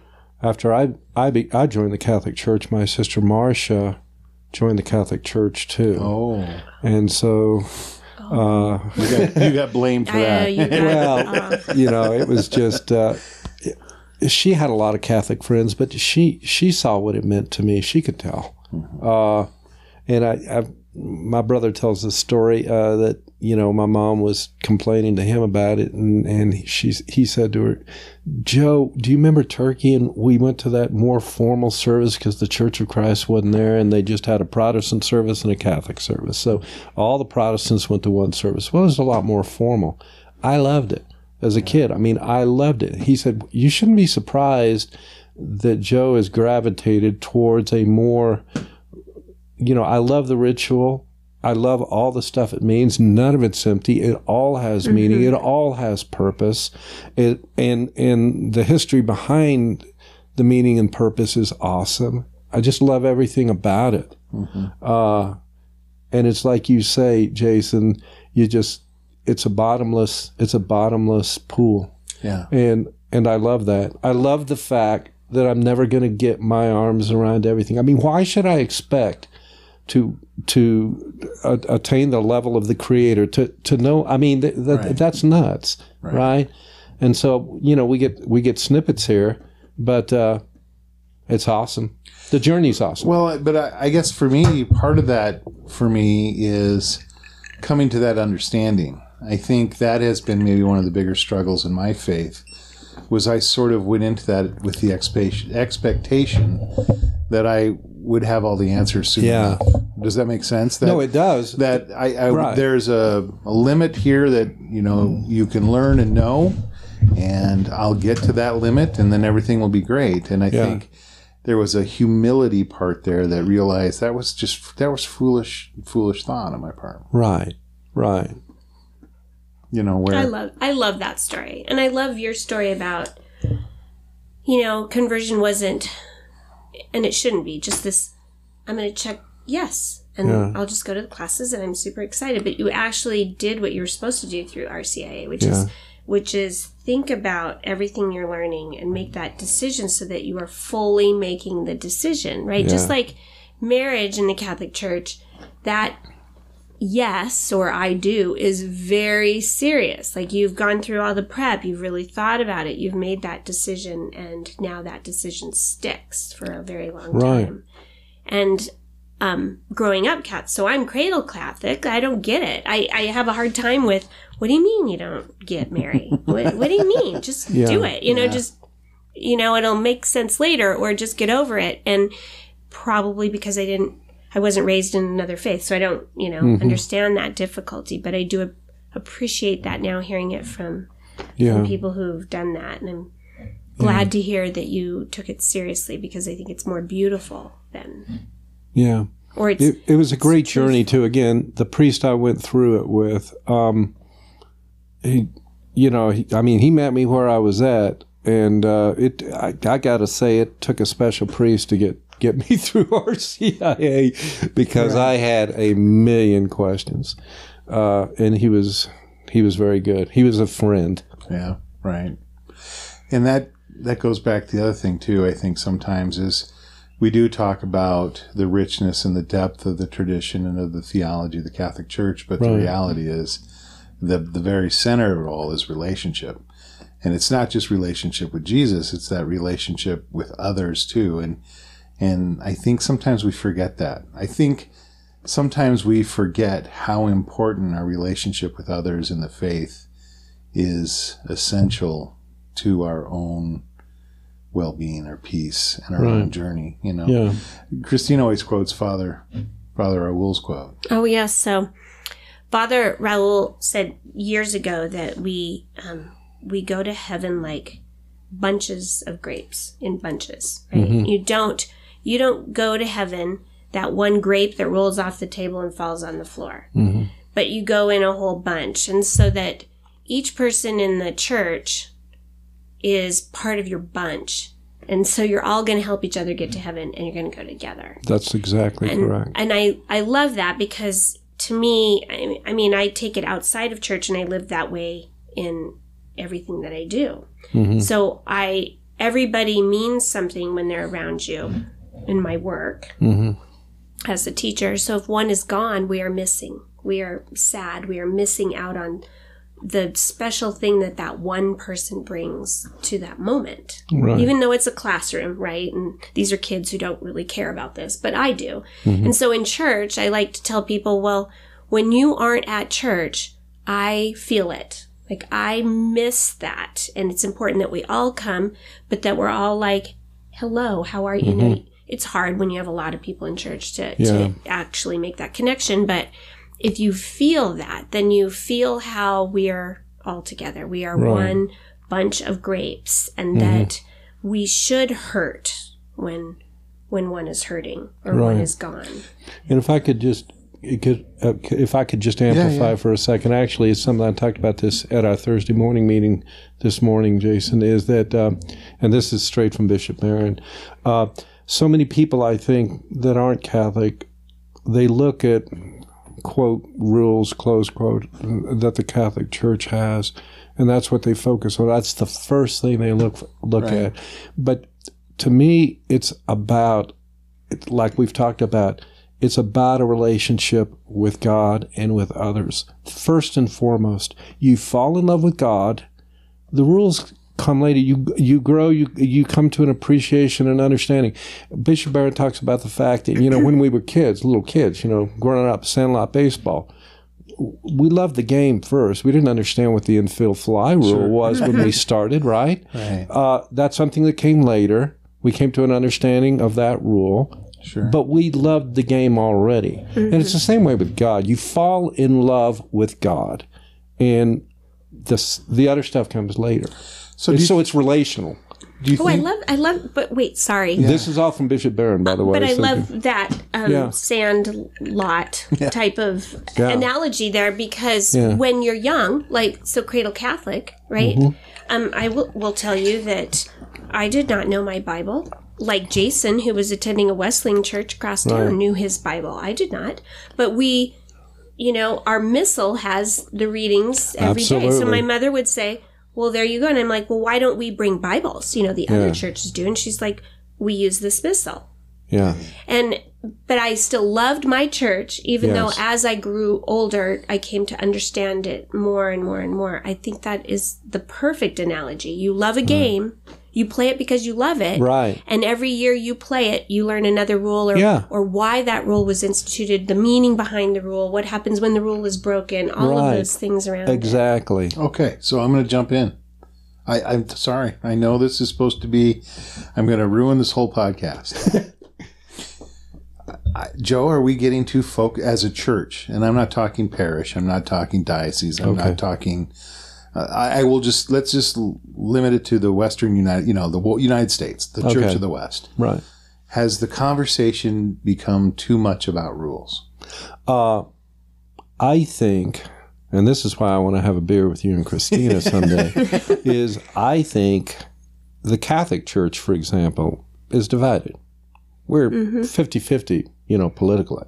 after I I, be, I joined the Catholic Church, my sister Marcia joined the Catholic Church too, Oh, and so. Uh, you got, you got blamed for I, that. you got, well, uh, you know, it was just uh, she had a lot of Catholic friends, but she she saw what it meant to me. She could tell, uh, and I, I my brother tells the story uh, that you know my mom was complaining to him about it, and and she he said to her, Joe, do you remember Turkey? And we went to that more formal service because the Church of Christ wasn't there, and they just had a Protestant service and a Catholic service. So all the Protestants went to one service. Well, it was a lot more formal. I loved it as a kid. I mean, I loved it. He said, You shouldn't be surprised that Joe has gravitated towards a more, you know, I love the ritual. I love all the stuff it means. None of it's empty. It all has meaning. It all has purpose. It and and the history behind the meaning and purpose is awesome. I just love everything about it. Uh, and it's like you say, Jason. You just it's a bottomless it's a bottomless pool yeah. and and I love that. I love the fact that I'm never going to get my arms around everything. I mean, why should I expect to to a- attain the level of the creator to to know? I mean, th- that, Right. that's nuts, right. And so you know, we get we get snippets here, but uh, it's awesome. The journey's awesome. Well, but I, I guess for me, part of that for me is coming to that understanding. I think that has been maybe one of the bigger struggles in my faith. Was I sort of went into that with the expectation that I would have all the answers soon Yeah. enough. Does that make sense? That, no, it does. that I, I Right. there's a, a limit here that you know you can learn and know, and I'll get to that limit, and then everything will be great. And I Yeah. think there was a humility part there that realized that was just that was foolish, foolish thought on my part. right, right. You know where I love I love that story. And I love your story about you know, conversion wasn't and it shouldn't be just this I'm going to check yes and Yeah. I'll just go to the classes and I'm super excited, but you actually did what you were supposed to do through RCIA, which Yeah. is which is think about everything you're learning and make that decision so that you are fully making the decision, right? Just like marriage in the Catholic Church, that yes or I do is very serious. Like you've gone through all the prep, you've really thought about it, you've made that decision, and now that decision sticks for a very long Right. time. And um, growing up, cat. So I'm cradle Catholic. I don't get it. I, I have a hard time with. What do you mean you don't get married? what, what do you mean? Just Yeah. do it. You know, Yeah. just you know, it'll make sense later, or just get over it. And probably because I didn't, I wasn't raised in another faith, so I don't, you know, Mm-hmm. understand that difficulty. But I do appreciate that now, hearing it from Yeah. from people who've done that, and I'm glad to hear that you took it seriously because I think it's more beautiful than, Yeah. or it's It, it was a great journey too. Again, the priest I went through it with, um, he, you know, he, I mean, he met me where I was at, and uh, it. I, I got to say, it took a special priest to get get me through RCIA because I had a million questions, uh, and he was he was very good. He was a friend. Yeah, right. And that that goes back to the other thing too. I think sometimes is we do talk about the richness and the depth of the tradition and of the theology of the Catholic Church, but the reality is the the very center of it all is relationship. And it's not just relationship with Jesus, it's that relationship with others too. And and I think sometimes we forget that. I think sometimes we forget how important our relationship with others in the faith is essential to our own well-being or peace and our own journey you know Yeah. christine always quotes father father raoul's quote Oh yes. So Father Raoul said years ago that we um, we go to heaven like bunches of grapes in bunches. Right? You don't you don't go to heaven that one grape that rolls off the table and falls on the floor, but you go in a whole bunch, and so that each person in the church is part of your bunch. And so you're all going to help each other get to heaven and you're going to go together That's exactly and, correct. and I, I love that because to me, I, I mean, I take it outside of church and I live that way in everything that I do. Mm-hmm. So I, everybody means something when they're around you in my work Mm-hmm. as a teacher. So if one is gone, we are missing. We are sad. We are missing out on the special thing that that one person brings to that moment Right. even though it's a classroom, right? And these are kids who don't really care about this, but I do. And so in church, I like to tell people, well, when you aren't at church, I feel it. Like I miss that. And it's important that we all come, but that we're all like, hello, how are you? You know, it's hard when you have a lot of people in church to, Yeah. to actually make that connection. But if you feel that, then you feel how we are all together. We are Right. one bunch of grapes and that we should hurt when when one is hurting or one Right. is gone. And if I could just, it could, uh, if I could just amplify yeah. for a second, actually, it's something I talked about this at our Thursday morning meeting this morning, Jason, is that, uh, and this is straight from Bishop Barron. Uh, so many people, I think, that aren't Catholic, they look at quote rules close quote that the Catholic Church has, and that's what they focus on. That's the first thing they look look Right. at. But to me, it's about like we've talked about. It's about a relationship with God and with others. First and foremost, you fall in love with God. The rules come later. You you grow. You you come to an appreciation and understanding. Bishop Barron talks about the fact that you know when we were kids, little kids, you know, growing up, Sandlot baseball. We loved the game first. We didn't understand what the infield fly rule was when we started, right? right Uh, that's something that came later. We came to an understanding of that rule, sure but we loved the game already. And it's the same way with God. You fall in love with God, and this the other stuff comes later. So do you, so it's relational. Do you Oh, I love, I love, but wait, sorry. This is all from Bishop Barron, by the way. But I so- love that um, Yeah. sand lot type of Yeah. analogy there because Yeah. when you're young, like so Cradle Catholic, right? Mm-hmm. Um, I will, will tell you that I did not know my Bible. Like Jason, who was attending a Wesleyan church across town, Right. knew his Bible. I did not. But we, you know, our missal has the readings every day. So my mother would say, well, there you go. And I'm like, well, why don't we bring Bibles? You know, the Yeah. other churches do. And she's like, we use this missal Yeah. and but I still loved my church, even Yes. though as I grew older, I came to understand it more and more and more. I think that is the perfect analogy. You love a game, you play it because you love it, Right. and every year you play it, you learn another rule or Yeah. or why that rule was instituted, the meaning behind the rule, what happens when the rule is broken, all Right. of those things around. it. Exactly. Okay, so I'm going to jump in. I, I'm sorry. I know this is supposed to be. I'm going to ruin this whole podcast. I, Joe, are we getting too folk as a church? And I'm not talking parish. I'm not talking diocese. I'm Okay. not talking. Uh, I, I will just let's just limit it to the Western United. You know, the United States, the Church of the West. Right. Has the conversation become too much about rules? Uh, I think, and this is why I want to have a beer with you and Christina someday, is I think the Catholic Church, for example, is divided. We're 50 50, you know, politically.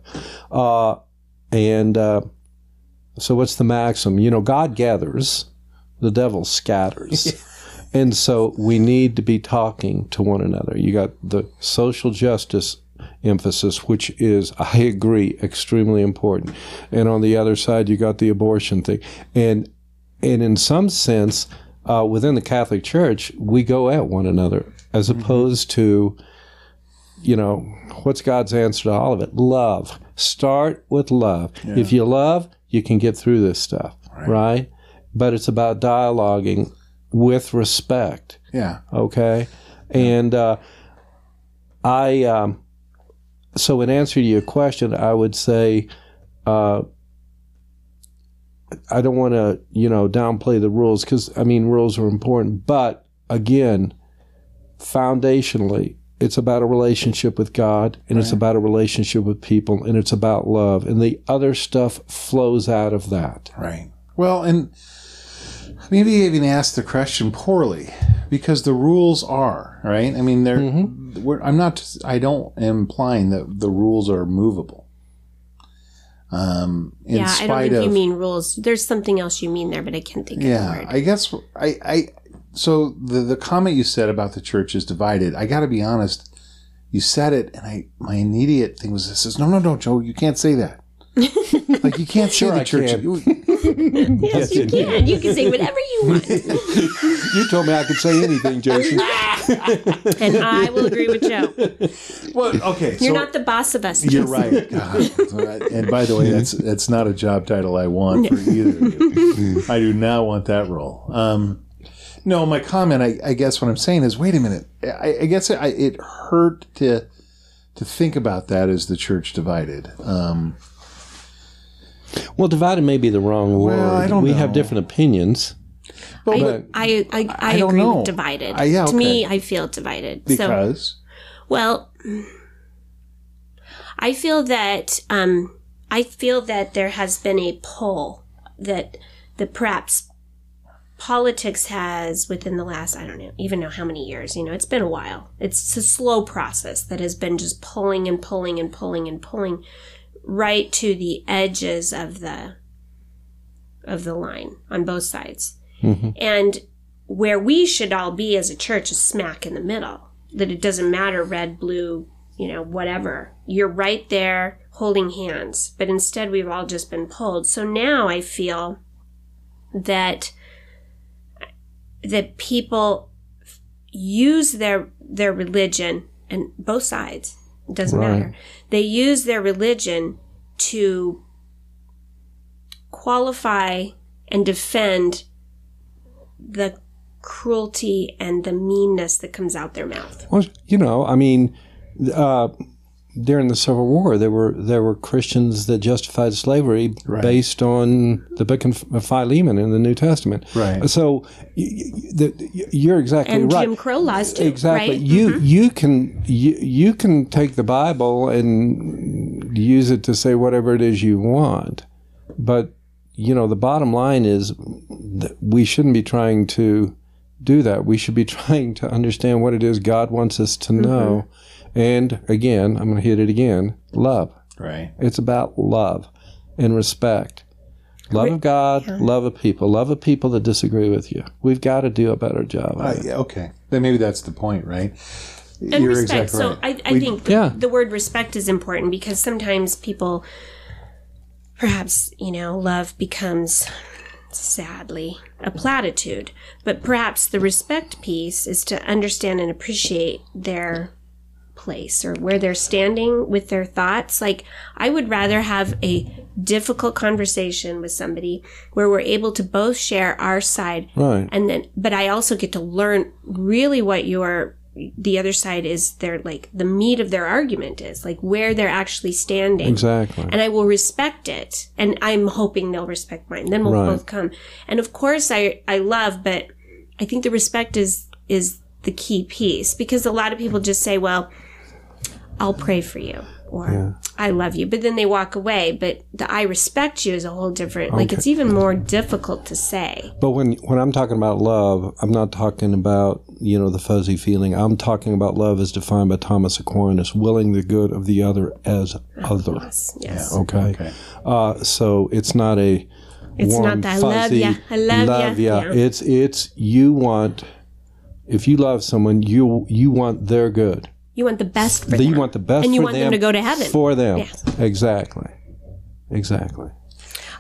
Uh, and uh, so what's the maxim? You know, God gathers, the devil scatters. And so we need to be talking to one another. You got the social justice emphasis, which is, I agree, extremely important. And on the other side, you got the abortion thing. And and in some sense, uh, within the Catholic Church, we go at one another as opposed to, you know, what's God's answer to all of it? Love. Start with love. If you love, you can get through this stuff, right? But it's about dialoguing with respect Yeah. okay and uh, i um, so in answer to your question i would say uh, i don't want to you know downplay the rules because i mean rules are important but again foundationally it's about a relationship with god and it's about a relationship with people and it's about love and the other stuff flows out of that Right. Well, and maybe I even asked the question poorly because the rules are right. I mean, they're. Mm-hmm. We're, I'm not. I don't implying that the rules are movable. Um, in yeah, I spite don't think of you mean rules. There's something else you mean there, but I can't think of the yeah, word. I guess I. I so the the comment you said about the church is divided. I got to be honest. You said it, and I my immediate thing was this: is no, no, no, Joe, you can't say that. like you can't say Sure the I church. can. yes, you can. You can say whatever you want. you told me i could say anything jason and I will agree with Joe. Well, okay, You're so- not the boss of us. You're right. God. And by the way, that's that's not a job title I want for either of you. I do not want that role. Um, no, my comment, I, I guess what I'm saying is, wait a minute. I, I guess I, it hurt to to think about that as the church divided. Um, Well, divided may be the wrong word. I don't we have different opinions. but, I, but I, I, I, I don't agree know. with divided. Uh, yeah, To me. I feel divided. So, because well, I feel that um, I feel that there has been a pull that that perhaps politics has within the last I don't know even know how many years. You know, it's been a while. It's a slow process that has been just pulling and pulling and pulling and pulling right to the edges of the of the line on both sides. Mm-hmm. And where we should all be as a church is smack in the middle. That it doesn't matter red, blue, you know, whatever. You're right there holding hands. But instead, we've all just been pulled. So now I feel that that people use their their religion and both sides it doesn't Right. matter they use their religion to qualify and defend the cruelty and the meanness that comes out their mouth. Well, you know, I mean, uh, during the Civil War, there were there were Christians that justified slavery Right. based on the book of Philemon in the New Testament. Right. So y- y- the, you're exactly and right. Jim Crow laws too. Exactly. Right? You mm-hmm. you can you, you can take the Bible and use it to say whatever it is you want, but you know the bottom line is that we shouldn't be trying to do that. We should be trying to understand what it is God wants us to mm-hmm. know. And again, I'm going to hit it again. Love. Right. It's about love and respect. Love of God, love of people, love of people that disagree with you. We've got to do a better job. of Uh, yeah, okay. Then maybe that's the point, right? and respect. so I, I We- think the, Yeah. the word respect is important because sometimes people, perhaps you know, love becomes sadly a platitude, but perhaps the respect piece is to understand and appreciate their place or where they're standing with their thoughts. Like I would rather have a difficult conversation with somebody where we're able to both share our side Right. and then but i also get to learn really what your the other side is their like the meat of their argument is like where they're actually standing Exactly. and i will respect it and i'm hoping they'll respect mine then we'll Right. both come and of course i i love but i think the respect is is the key piece because a lot of people just say well i'll pray for you or i love you but then they walk away but the i respect you is a whole different like it's even more difficult to say But when when I'm talking about love, I'm not talking about you know the fuzzy feeling. I'm talking about love as defined by Thomas Aquinas, willing the good of the other as other. yes yes Okay. Okay. Uh, so it's not a It's warm, not that I love fuzzy, I love ya. ya. Yeah. It's it's you want if you love someone, you you want their good. You want the best for You them. want the best and you want them to go to heaven. for them. Yes. Exactly. Exactly.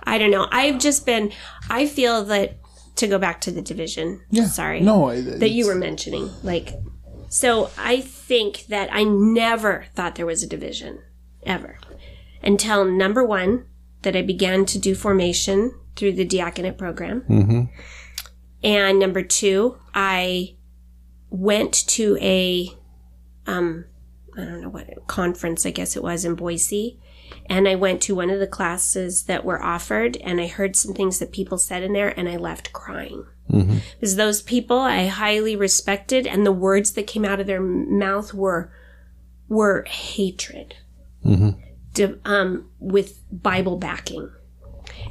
I don't know. I've just been. I feel that to go back to the division. Yeah. Sorry. No. I- That you were mentioning, like, so I think that I never thought there was a division ever until number one that I began to do formation through the diaconate program, Mm-hmm. and number two I went to a um I don't know what conference I guess it was in Boise and I went to one of the classes that were offered and I heard some things that people said in there and I left crying. Mm-hmm. Because those people I highly respected and the words that came out of their mouth were were hatred. Mm-hmm. Di- um, with Bible backing.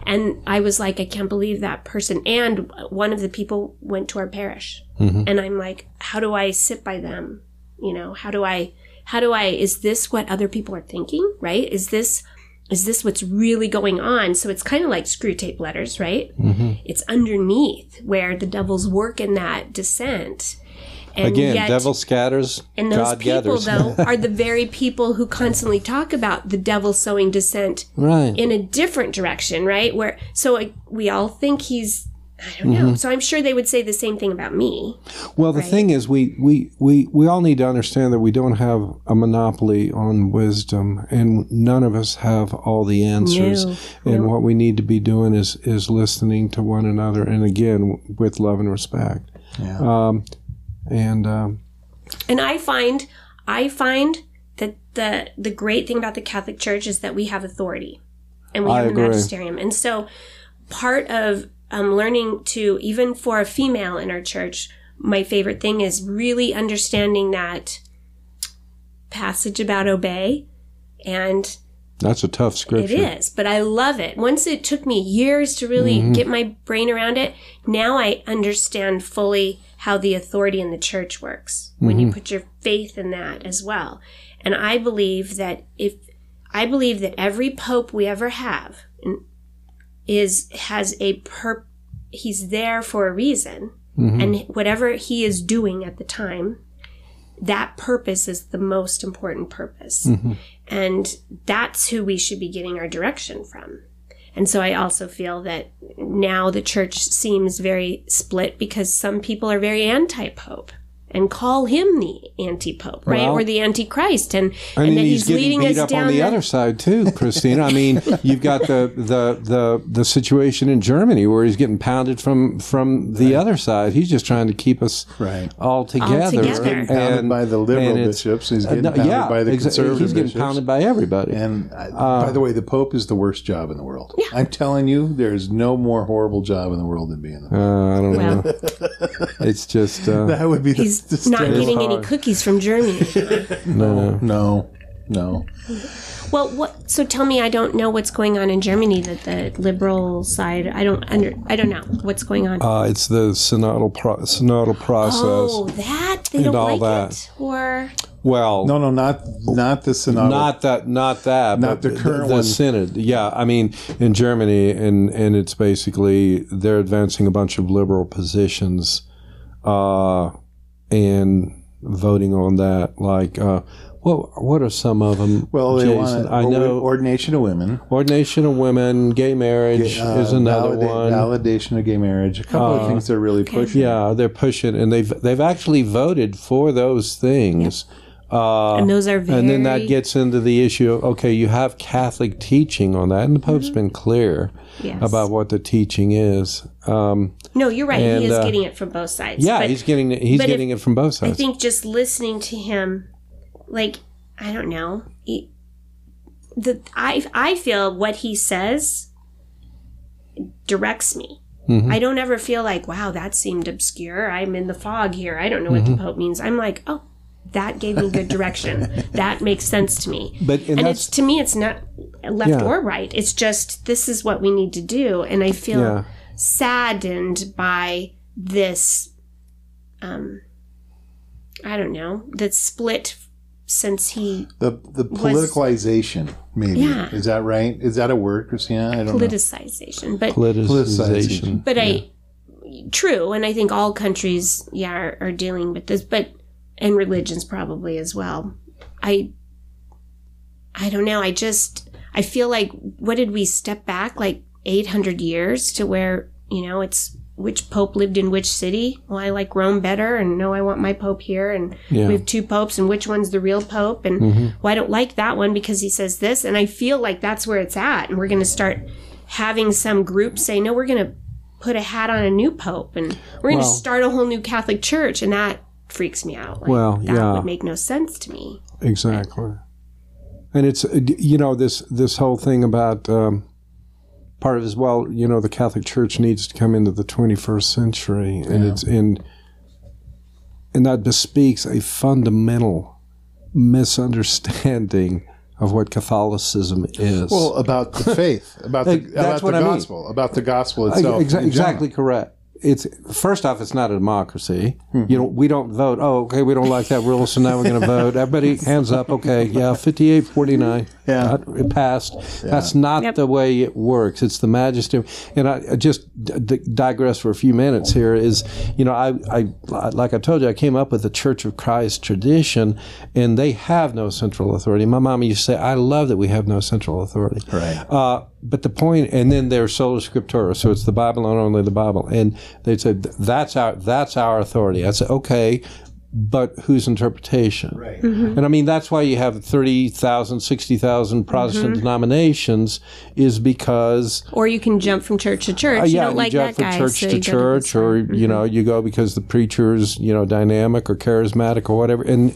And I was like, I can't believe that person. And one of the people went to our parish. Mm-hmm. And I'm like, how do I sit by them? You know, how do I, how do I, is this what other people are thinking? Right? Is this, is this what's really going on? So it's kind of like Screwtape Letters, right? Mm-hmm. It's underneath where the devil's work in that dissent. And Again, yet, devil scatters, and those God people, gathers. though, are the very people who constantly talk about the devil sowing dissent right. in a different direction, right? Where so we all think he's, I don't Mm-hmm. know. So I'm sure they would say the same thing about me. Well, the thing is, we, we, we, we all need to understand that we don't have a monopoly on wisdom, and none of us have all the answers. No, and what we need to be doing is is listening to one another, and again with love and respect. Yeah. Um, and um, And I find, I find that the the great thing about the Catholic Church is that we have authority, and we I have agree. a magisterium. And so, part of um, learning to even for a female in our church, my favorite thing is really understanding that passage about obey and that's a tough scripture. It is, but I love it. Once it took me years to really Mm-hmm. get my brain around it, now I understand fully how the authority in the church works when Mm-hmm. you put your faith in that as well. And I believe that if I believe that every pope we ever have is has a per he's there for a reason Mm-hmm. and whatever he is doing at the time that purpose is the most important purpose Mm-hmm. and that's who we should be getting our direction from. And so I also feel that now the church seems very split because some people are very anti Pope and call him the anti-pope, right, Well- or the antichrist, and I and mean, that he's, he's, getting leading beat us up down on the other side too, Christina. I mean, you've got the, the the the situation in Germany where he's getting pounded from from the other side. He's just trying to keep us Right. all together. together. He's getting pounded by the liberal bishops. He's getting uh, pounded yeah, by the exa- conservative He's getting bishops. pounded by everybody. And uh, by the way, the Pope is the worst job in the world. I'm telling you, there's no more horrible job in the world than being the Pope. uh, I don't know. It's just uh, That would be the, he's not straight- getting any hard. cookies from Germany. no. No, no. well, what? So tell me, I don't know what's going on in Germany. That the liberal side, I don't under, I don't know what's going on. Uh, it's the synodal pro- synodal process. oh, that they don't all like that. it, or Well, No, no, not not the synod. not that not that Not but the current the, one. synod yeah i mean in germany and and it's basically they're advancing a bunch of liberal positions uh and voting on that like uh what what are some of them well, they Jason? want i know ordination of women. ordination of women gay marriage uh, is another valida- one Validation of gay marriage. A couple of things they're really pushing. yeah they're pushing and they've they've actually voted for those things uh, and those are very. And then that gets into the issue of okay, you have Catholic teaching on that, and the Pope's been clear Mm-hmm. Yes. about what the teaching is. Um, no, you're right. and, he is uh, getting it from both sides. yeah, But he's getting he's but if- getting it from both sides. I think just listening to him, like I don't know, he, the I I feel what he says directs me. Mm-hmm. I don't ever feel like, wow, that seemed obscure. I'm in the fog here. I don't know what Mm-hmm. the Pope means. I'm like, oh, that gave me good direction. that makes sense to me. but and, and it's to me, it's not left Yeah. or right. It's just this is what we need to do, and I feel yeah, saddened by this um i don't know that split since he The the politicalization, maybe Yeah. is that right? Is that a word, Christina? I don't know. politicization but politicization. but i true and i think all countries yeah are, are dealing with this but and religions probably as well. I i don't know. I just i feel like what did we step back like 800 years to where you know it's which pope lived in which city? Well i like rome better and no i want my pope here and Yeah. we have two popes and which one's the real pope? And mm-hmm. well i don't like that one because he says this and i feel like that's where it's at and we're going to start having some group say no we're going to put a hat on a new pope and we're going to Well- start a whole new catholic church and that freaks me out like, Well, that yeah. would make no sense to me Exactly. And it's uh, you know this this whole thing about um, part of it is well you know the Catholic Church needs to come into the 21st century and it's and and that bespeaks a fundamental misunderstanding of what Catholicism is. Well, about the faith, about the that's about what the I mean. gospel, about the gospel itself. exa- in general. exactly correct. It's first off, it's not a democracy. Mm-hmm. You know, we don't vote. Oh, okay, we don't like that rule, so now we're going to vote. Everybody, hands up. Okay, yeah, 58, 49. Yeah. Uh, it passed. That's not Yep. the way it works. It's the magisterium. And I, I just d- d- digress for a few minutes here. Is you know, I, I like I told you, I came up with the Church of Christ tradition, and they have no central authority. My mom used to say, "I love that we have no central authority." Right. Uh, but the point, and then there's sola scriptura, so it's the Bible and only the Bible. And they said that's our that's our authority. I said okay, but whose interpretation? Right. Mm-hmm. Mm-hmm. And I mean that's why you have 30,000, 60,000 mm-hmm. Protestant denominations is because or you can jump from church to church uh, you yeah, don't you like jump that from guy church so to you go this church, one. or you know, you go because the preacher's you know dynamic or charismatic or whatever. And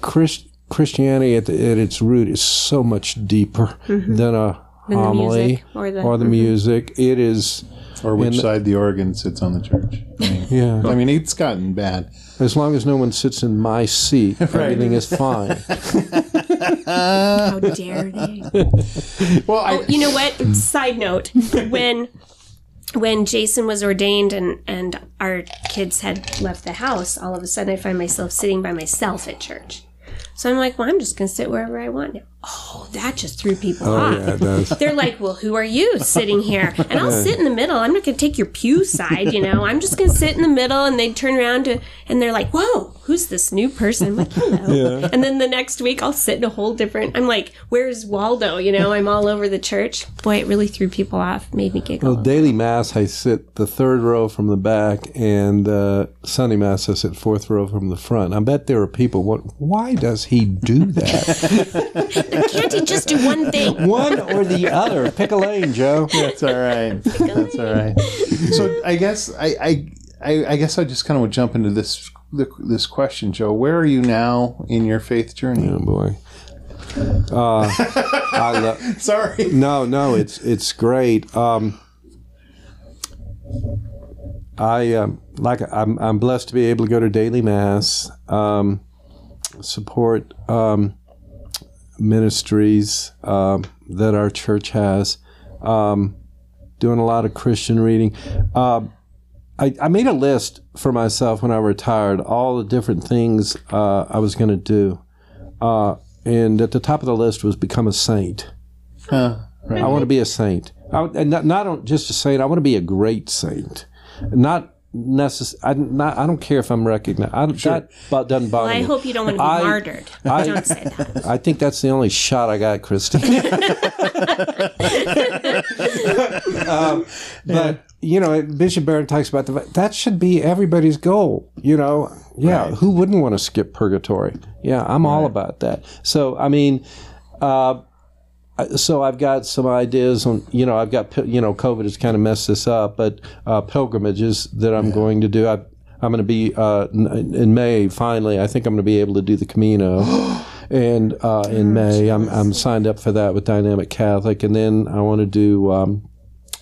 Christ, Christianity at, the, at its root is so much deeper than a The homily music or the- mm-hmm. music. It is Or which And- side the organ sits on the church. I mean, yeah. I mean, it's gotten bad. As long as no one sits in my seat, everything is fine. how dare they Well, I, Oh, you know what? Side note: when when Jason was ordained and and our kids had left the house, all of a sudden I find myself sitting by myself at church. So I'm like, well, I'm just gonna sit wherever I want now. Oh, that just threw people Oh, off. yeah, it does. They're like, well, who are you sitting here? And I'll sit in the middle. I'm not going to take your pew side, you know. I'm just going to sit in the middle. And they turn around to, and they're like, whoa, who's this new person? I'm like, hello. And then the next week I'll sit in a whole different, I'm like, where's Waldo? You know, I'm all over the church. Boy, it really threw people off, made me giggle. Well, daily mass, I sit the third row from the back, and uh, Sunday mass, I sit fourth row from the front. I bet there are people. What? Why does he do that? Can't he just do one thing? One or the other. Pick a lane, Joe. That's all right. That's all right. So I guess I, I, I, I guess I just kind of would jump into this this question, Joe. Where are you now in your faith journey? Oh boy. Uh, I lo- Sorry. no, no, it's it's great. Um, I um, like I'm I'm blessed to be able to go to daily mass, um, support um, ministries um, that our church has, um, doing a lot of Christian reading. Um I, I made a list for myself when I retired, all the different things uh, I was going to do. Uh, and at the top of the list was become a saint. Uh, I want to be a saint. I, and not, not just a saint, I want to be a great saint. Not necess- I, not, I don't care if I'm recognized. I, That bo- doesn't bother Well, I me. hope you don't want to be I- martyred. I- don't say that. I think that's the only shot I got, Christy. um, but you know, Bishop Barron talks about the that should be everybody's goal. You know, yeah, who wouldn't want to skip purgatory? Yeah, I'm all about that. So I mean. Uh, so I've got some ideas on, you know, I've got, you know, COVID has kind of messed this up, but uh, pilgrimages that I'm going to do. I, I'm going to be uh, in May. Finally, I think I'm going to be able to do the Camino, and uh, in May I'm I'm signed up for that with Dynamic Catholic, and then I want to do um,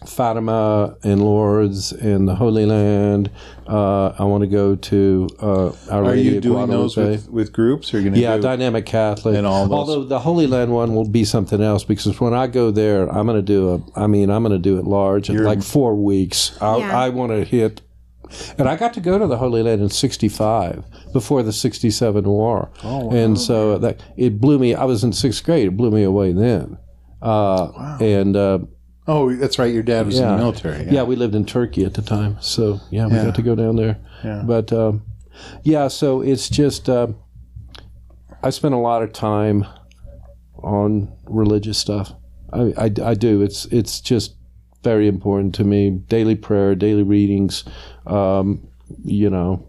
Fatima and Lourdes and the Holy Land. Uh, I want to go to uh, Our are Lady you of doing those with, with groups? Or are you going to Yeah, do? Dynamic Catholic. And all those. Although the Holy Land one will be something else because when I go there, I'm going to do a. I mean, I'm going to do it large, in like four weeks. I, Yeah. I want to hit. And I got to go to the Holy Land in '65 before the '67 war, Oh, and so that it blew me. I was in sixth grade. It blew me away then. Uh, And uh, oh, that's right. Your dad was in the military. yeah. we lived in Turkey at the time, so yeah, we Yeah. got to go down there. Yeah. But um, yeah, so it's just uh, I spend a lot of time on religious stuff. I, I, I do. It's it's just very important to me. Daily prayer, daily readings, um, you know,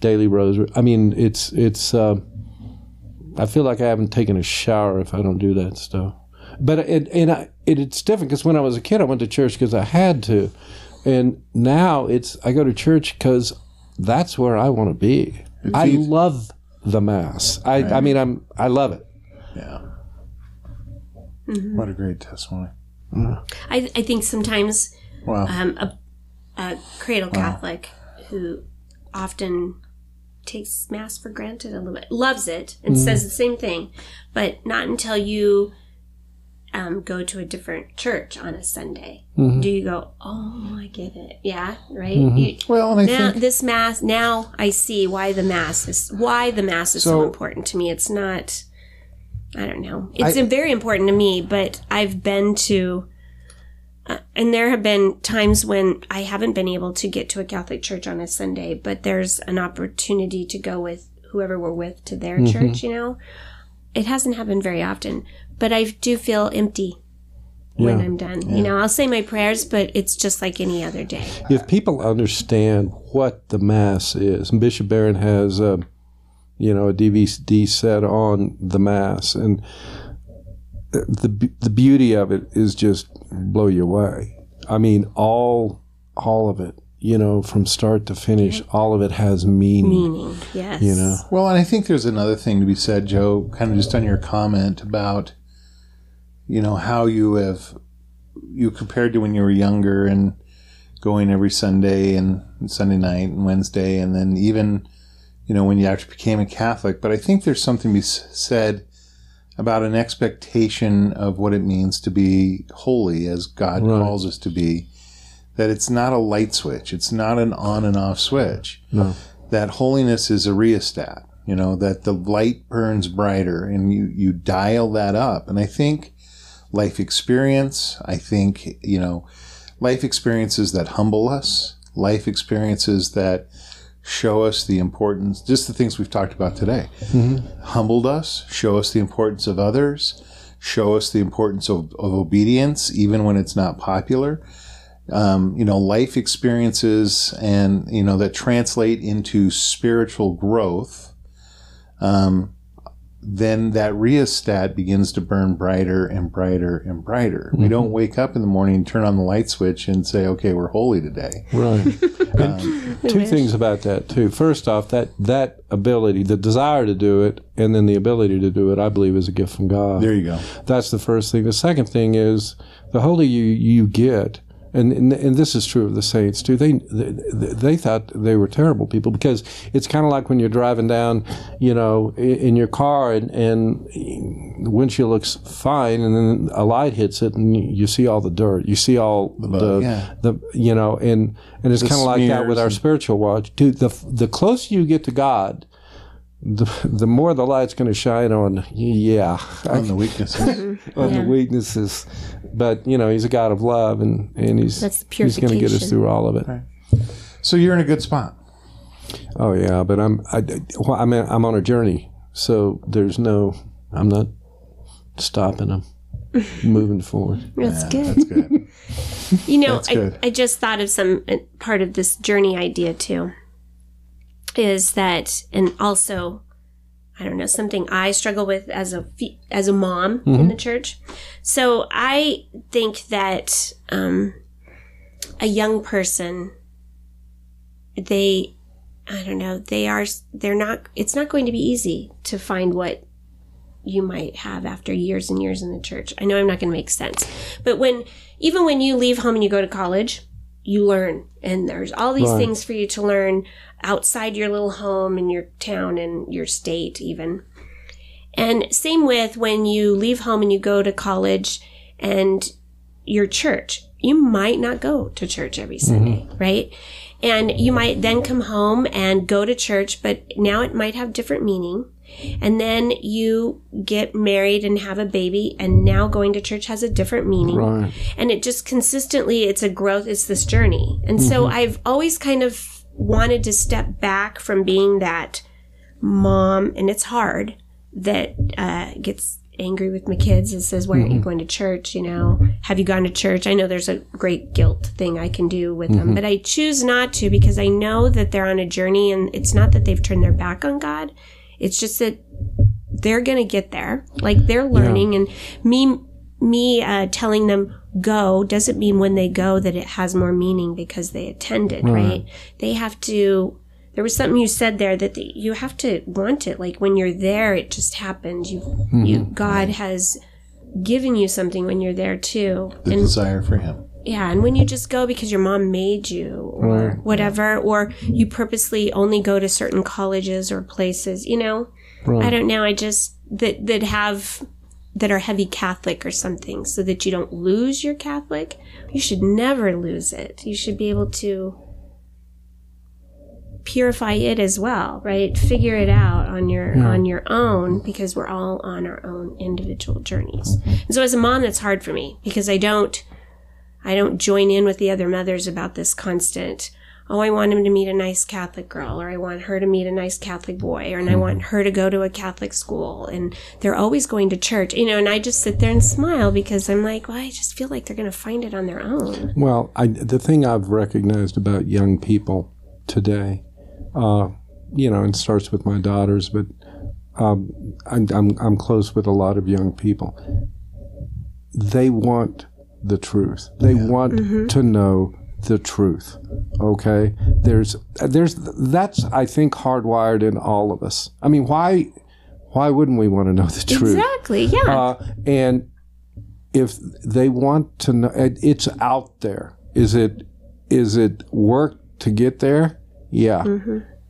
daily rosary. I mean, it's it's. Uh, I feel like I haven't taken a shower if I don't do that stuff. But it, and I, it, it's different because when I was a kid, I went to church because I had to, and now it's I go to church because that's where I want to be. I feeds- love the mass. I, I mean, I'm I love it. Yeah. Mm-hmm. What a great testimony. I, I think sometimes Wow. um, a, a cradle Catholic who often takes Mass for granted a little bit, loves it, and says the same thing, but not until you um, go to a different church on a Sunday. Do you go, oh, I get it. Yeah, right? You- well, and I now think this mass now i see why the mass is why the mass is so, So- important to me. It's not i don't know. It's very important to me but i've been to uh, and there have been times when i haven't been able to get to a catholic church on a sunday but there's an opportunity to go with whoever we're with to their church you know? It hasn't happened very often but i do feel empty when i'm done. You know i'll say my prayers but it's just like any other day. If people understand what the mass is, and Bishop Barron has, uh, you know, a DVD set on the mass, and the the beauty of it is just blow you away. I mean, all all of it, you know, from start to finish, all of it has meaning. meaning yes. You know, Well, and I think there's another thing to be said, Joe, kind of just on your comment about, you know, how you have, you compared to when you were younger and going every Sunday and Sunday night and Wednesday, and then even, you know, when you actually became a Catholic. But I think there's something to be said about an expectation of what it means to be holy as God Right. calls us to be. That it's not a light switch. It's not an on and off switch no, that holiness is a rheostat. you know, that the light burns brighter and you, you dial that up. And I think life experience, I think, you know, life experiences that humble us, life experiences that show us the importance, just the things we've talked about today, humbled us, show us the importance of others, show us the importance of, of obedience, even when it's not popular. Um, you know, life experiences and, you know, that translate into spiritual growth. Um, then that rheostat begins to burn brighter and brighter and brighter. We mm-hmm. don't wake up in the morning and turn on the light switch and say, okay, we're holy today. Right. Um, and two things about that too. First off, that that ability, the desire to do it, and then the ability to do it, I believe, is a gift from God. There you go. That's the first thing. The second thing is the holy you you get. And, and, and this is true of the saints too. They, they they thought they were terrible people because it's kind of like when you're driving down, you know, in, in your car and, and the windshield looks fine, and then a light hits it, and you, you see all the dirt, you see all the yeah. the you know, and and it's kind of like that with our spiritual watch. Dude, the the closer you get to God, the the more the light's going to shine on. Yeah, On the weaknesses. on Yeah. the weaknesses. But you know, he's a God of love, and and he's he's going to get us through all of it. so you're in a good spot. Oh yeah, but I'm I, well, I mean I'm on a journey, so there's no I'm not stopping. I'm moving forward. That's good. That's good. You know, That's I, good. I just thought of some uh, part of this journey idea too. Is that, and also, I don't know, something I struggle with as a as a mom in the church. So I think that um, a young person, they, I don't know, they are, they're not. It's not going to be easy to find what you might have after years and years in the church. I know I'm not going to make sense, but when even when you leave home and you go to college, you learn, and there's all these Right. things for you to learn outside your little home and your town and your state, even. And same with when you leave home and you go to college and your church. You might not go to church every mm-hmm. Sunday, right? And you might then come home and go to church, but now it might have different meaning. And then you get married and have a baby, and now going to church has a different meaning. Right. And it just consistently, it's a growth, it's this journey. And so mm-hmm. I've always kind of wanted to step back from being that mom, and it's hard, that uh, gets angry with my kids and says, Why aren't you mm-hmm. going to church? You know, have you gone to church? I know there's a great guilt thing I can do with them, mm-hmm. but I choose not to because I know that they're on a journey and it's not that they've turned their back on God. It's just that they're going to get there. Like they're learning and me, me, uh, telling them go doesn't mean when they go that it has more meaning because they attended, right? They have to, there was something you said there that the, you have to want it. Like when you're there, it just happened. You, you, God has given you something when you're there too. The desire for him. Yeah, and when you just go because your mom made you or whatever, or you purposely only go to certain colleges or places, you know, I don't know. I just that that have that are heavy Catholic or something, so that you don't lose your Catholic. You should never lose it. You should be able to purify it as well, right? Figure it out on your on your own because we're all on our own individual journeys. And so as a mom, that's hard for me because I don't. I don't join in with the other mothers about this constant, oh, I want him to meet a nice Catholic girl, or I want her to meet a nice Catholic boy, or and I want her to go to a Catholic school. And they're always going to church, you know, and I just sit there and smile because I'm like, well, I just feel like they're going to find it on their own. Well, I, the thing I've recognized about young people today, uh, you know, and starts with my daughters, but um, I'm, I'm, I'm close with a lot of young people. They want the truth. They want to know the truth. Okay, there's there's that's I think hardwired in all of us. I mean, why why wouldn't we want to know the truth? Exactly. Yeah. Uh, and if they want to know, it's out there. Is it is it work to get there? Yeah,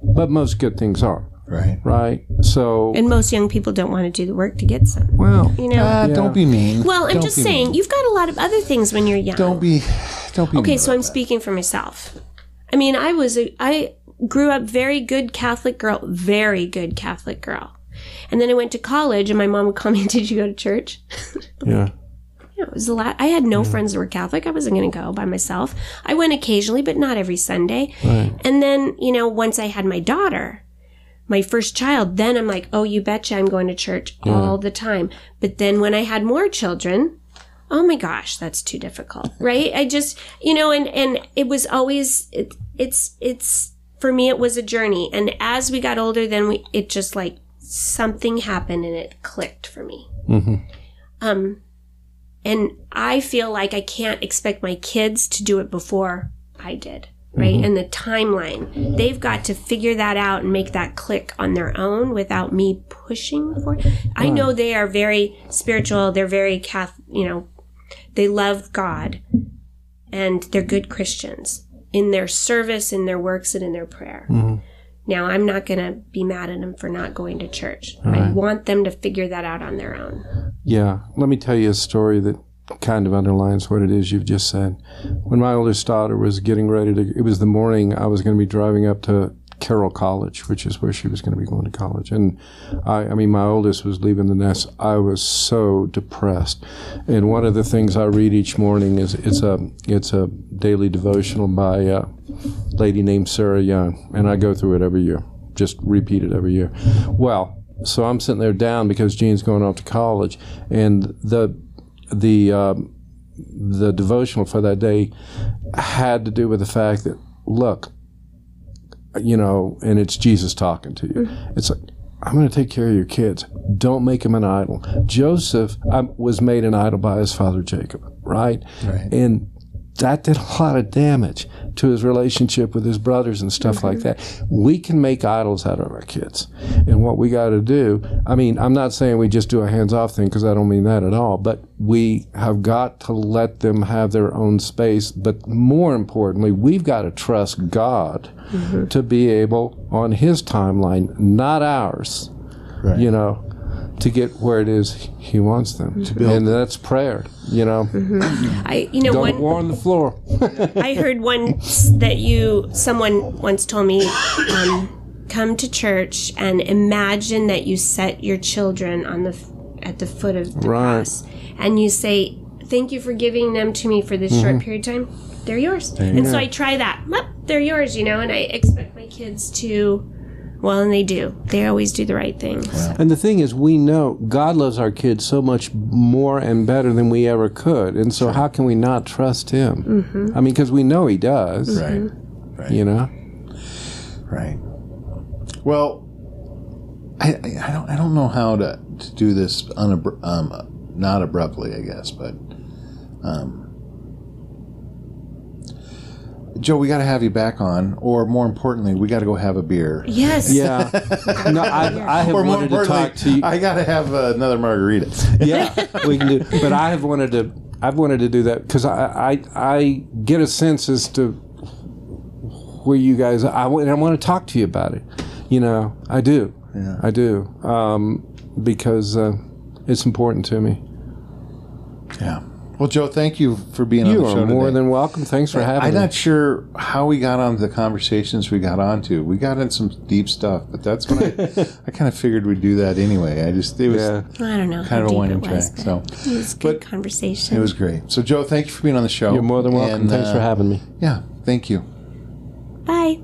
but most good things are Right. right. So and most young people don't want to do the work to get some. well, You know. Uh, Don't be mean. well, I'm Don't just saying, mean. you've got a lot of other things when you're young. Don't be. Don't be. Okay, mean so about I'm speaking for myself. I mean, I was a, I grew up very good Catholic girl, very good Catholic girl. And then I went to college, and my mom would call me, "Did you go to church?" Yeah. Yeah, it was a lot. I had no friends that were Catholic. I wasn't going to go by myself. I went occasionally, but not every Sunday. Right. And then, you know, once I had my daughter, my first child, then I'm like, oh, you betcha I'm going to church all the time. But then when I had more children, oh my gosh, that's too difficult, right? I just, you know, and, and it was always, it, it's, it's, for me, it was a journey. And as we got older, then we, it just like something happened and it clicked for me. Um, and I feel like I can't expect my kids to do it before I did, right? Mm-hmm. And the timeline, they've got to figure that out and make that click on their own without me pushing for it. I know they are very spiritual. They're very Catholic, you know, they love God and they're good Christians in their service, in their works, and in their prayer. Mm-hmm. Now, I'm not going to be mad at them for not going to church. I want them to figure that out on their own. Yeah, let me tell you a story that kind of underlines what it is you've just said. When my oldest daughter was getting ready to, it was the morning I was going to be driving up to Carroll College, which is where she was going to be going to college. And I, I mean, my oldest was leaving the nest. I was so depressed. And one of the things I read each morning is it's a it's a daily devotional by a lady named Sarah Young, and I go through it every year. Just repeat it every year. Well, so I'm sitting there down because Jean's going off to college, and the the um, the devotional for that day had to do with the fact that look, you know, and it's Jesus talking to you. It's like I'm going to take care of your kids. Don't make them an idol. Joseph um, was made an idol by his father Jacob, right? Right. And that did a lot of damage to his relationship with his brothers and stuff like mm-hmm. that. We can make idols out of our kids. And what we got to do, I mean, I'm not saying we just do a hands off thing because I don't mean that at all, but we have got to let them have their own space. But more importantly, we've got to trust God mm-hmm. to be able, on his timeline, not ours, Right. you know, to get where it is he wants them. To build, and that's prayer, you know. I, you know, Don't one, war on the floor. I heard once that you, someone once told me, um, come to church and imagine that you set your children on the at the foot of the Right. cross, and you say, "Thank you for giving them to me for this Mm-hmm. short period of time. They're yours." And so I try that. Well, they're yours, you know, and I expect my kids to. Well, and they do. They always do the right thing. And the thing is, we know God loves our kids so much more and better than we ever could. And so, how can we not trust Him? I mean, because we know He does, Right. Right. you know? Right. Well, I, I, I don't I don't know how to, to do this unabr- um, not abruptly, I guess, but um, Joe, we got to have you back on, or more importantly, we got to go have a beer. Yes. Yeah. no, I, I have Or more wanted to importantly, talk to you. I got to have uh, another margarita. yeah, we can do. But I have wanted to. I've wanted to do that because I, I I get a sense as to where you guys. I want, and I want to talk to you about it. You know, I do. Yeah. I do. Um, because uh, it's important to me. Yeah. Well, Joe, thank you for being on You the show You are more today. than welcome. Thanks for having me. I'm not sure how we got on the conversations we got onto. We got into some deep stuff, but that's when I, I kind of figured we'd do that anyway. I just it was yeah. I don't know. kind how of a deep winding it was, track. but So it was good but conversation. it was great. So, Joe, thank you for being on the show. You're more than welcome. And, Thanks for uh, having me. Yeah, thank you. Bye.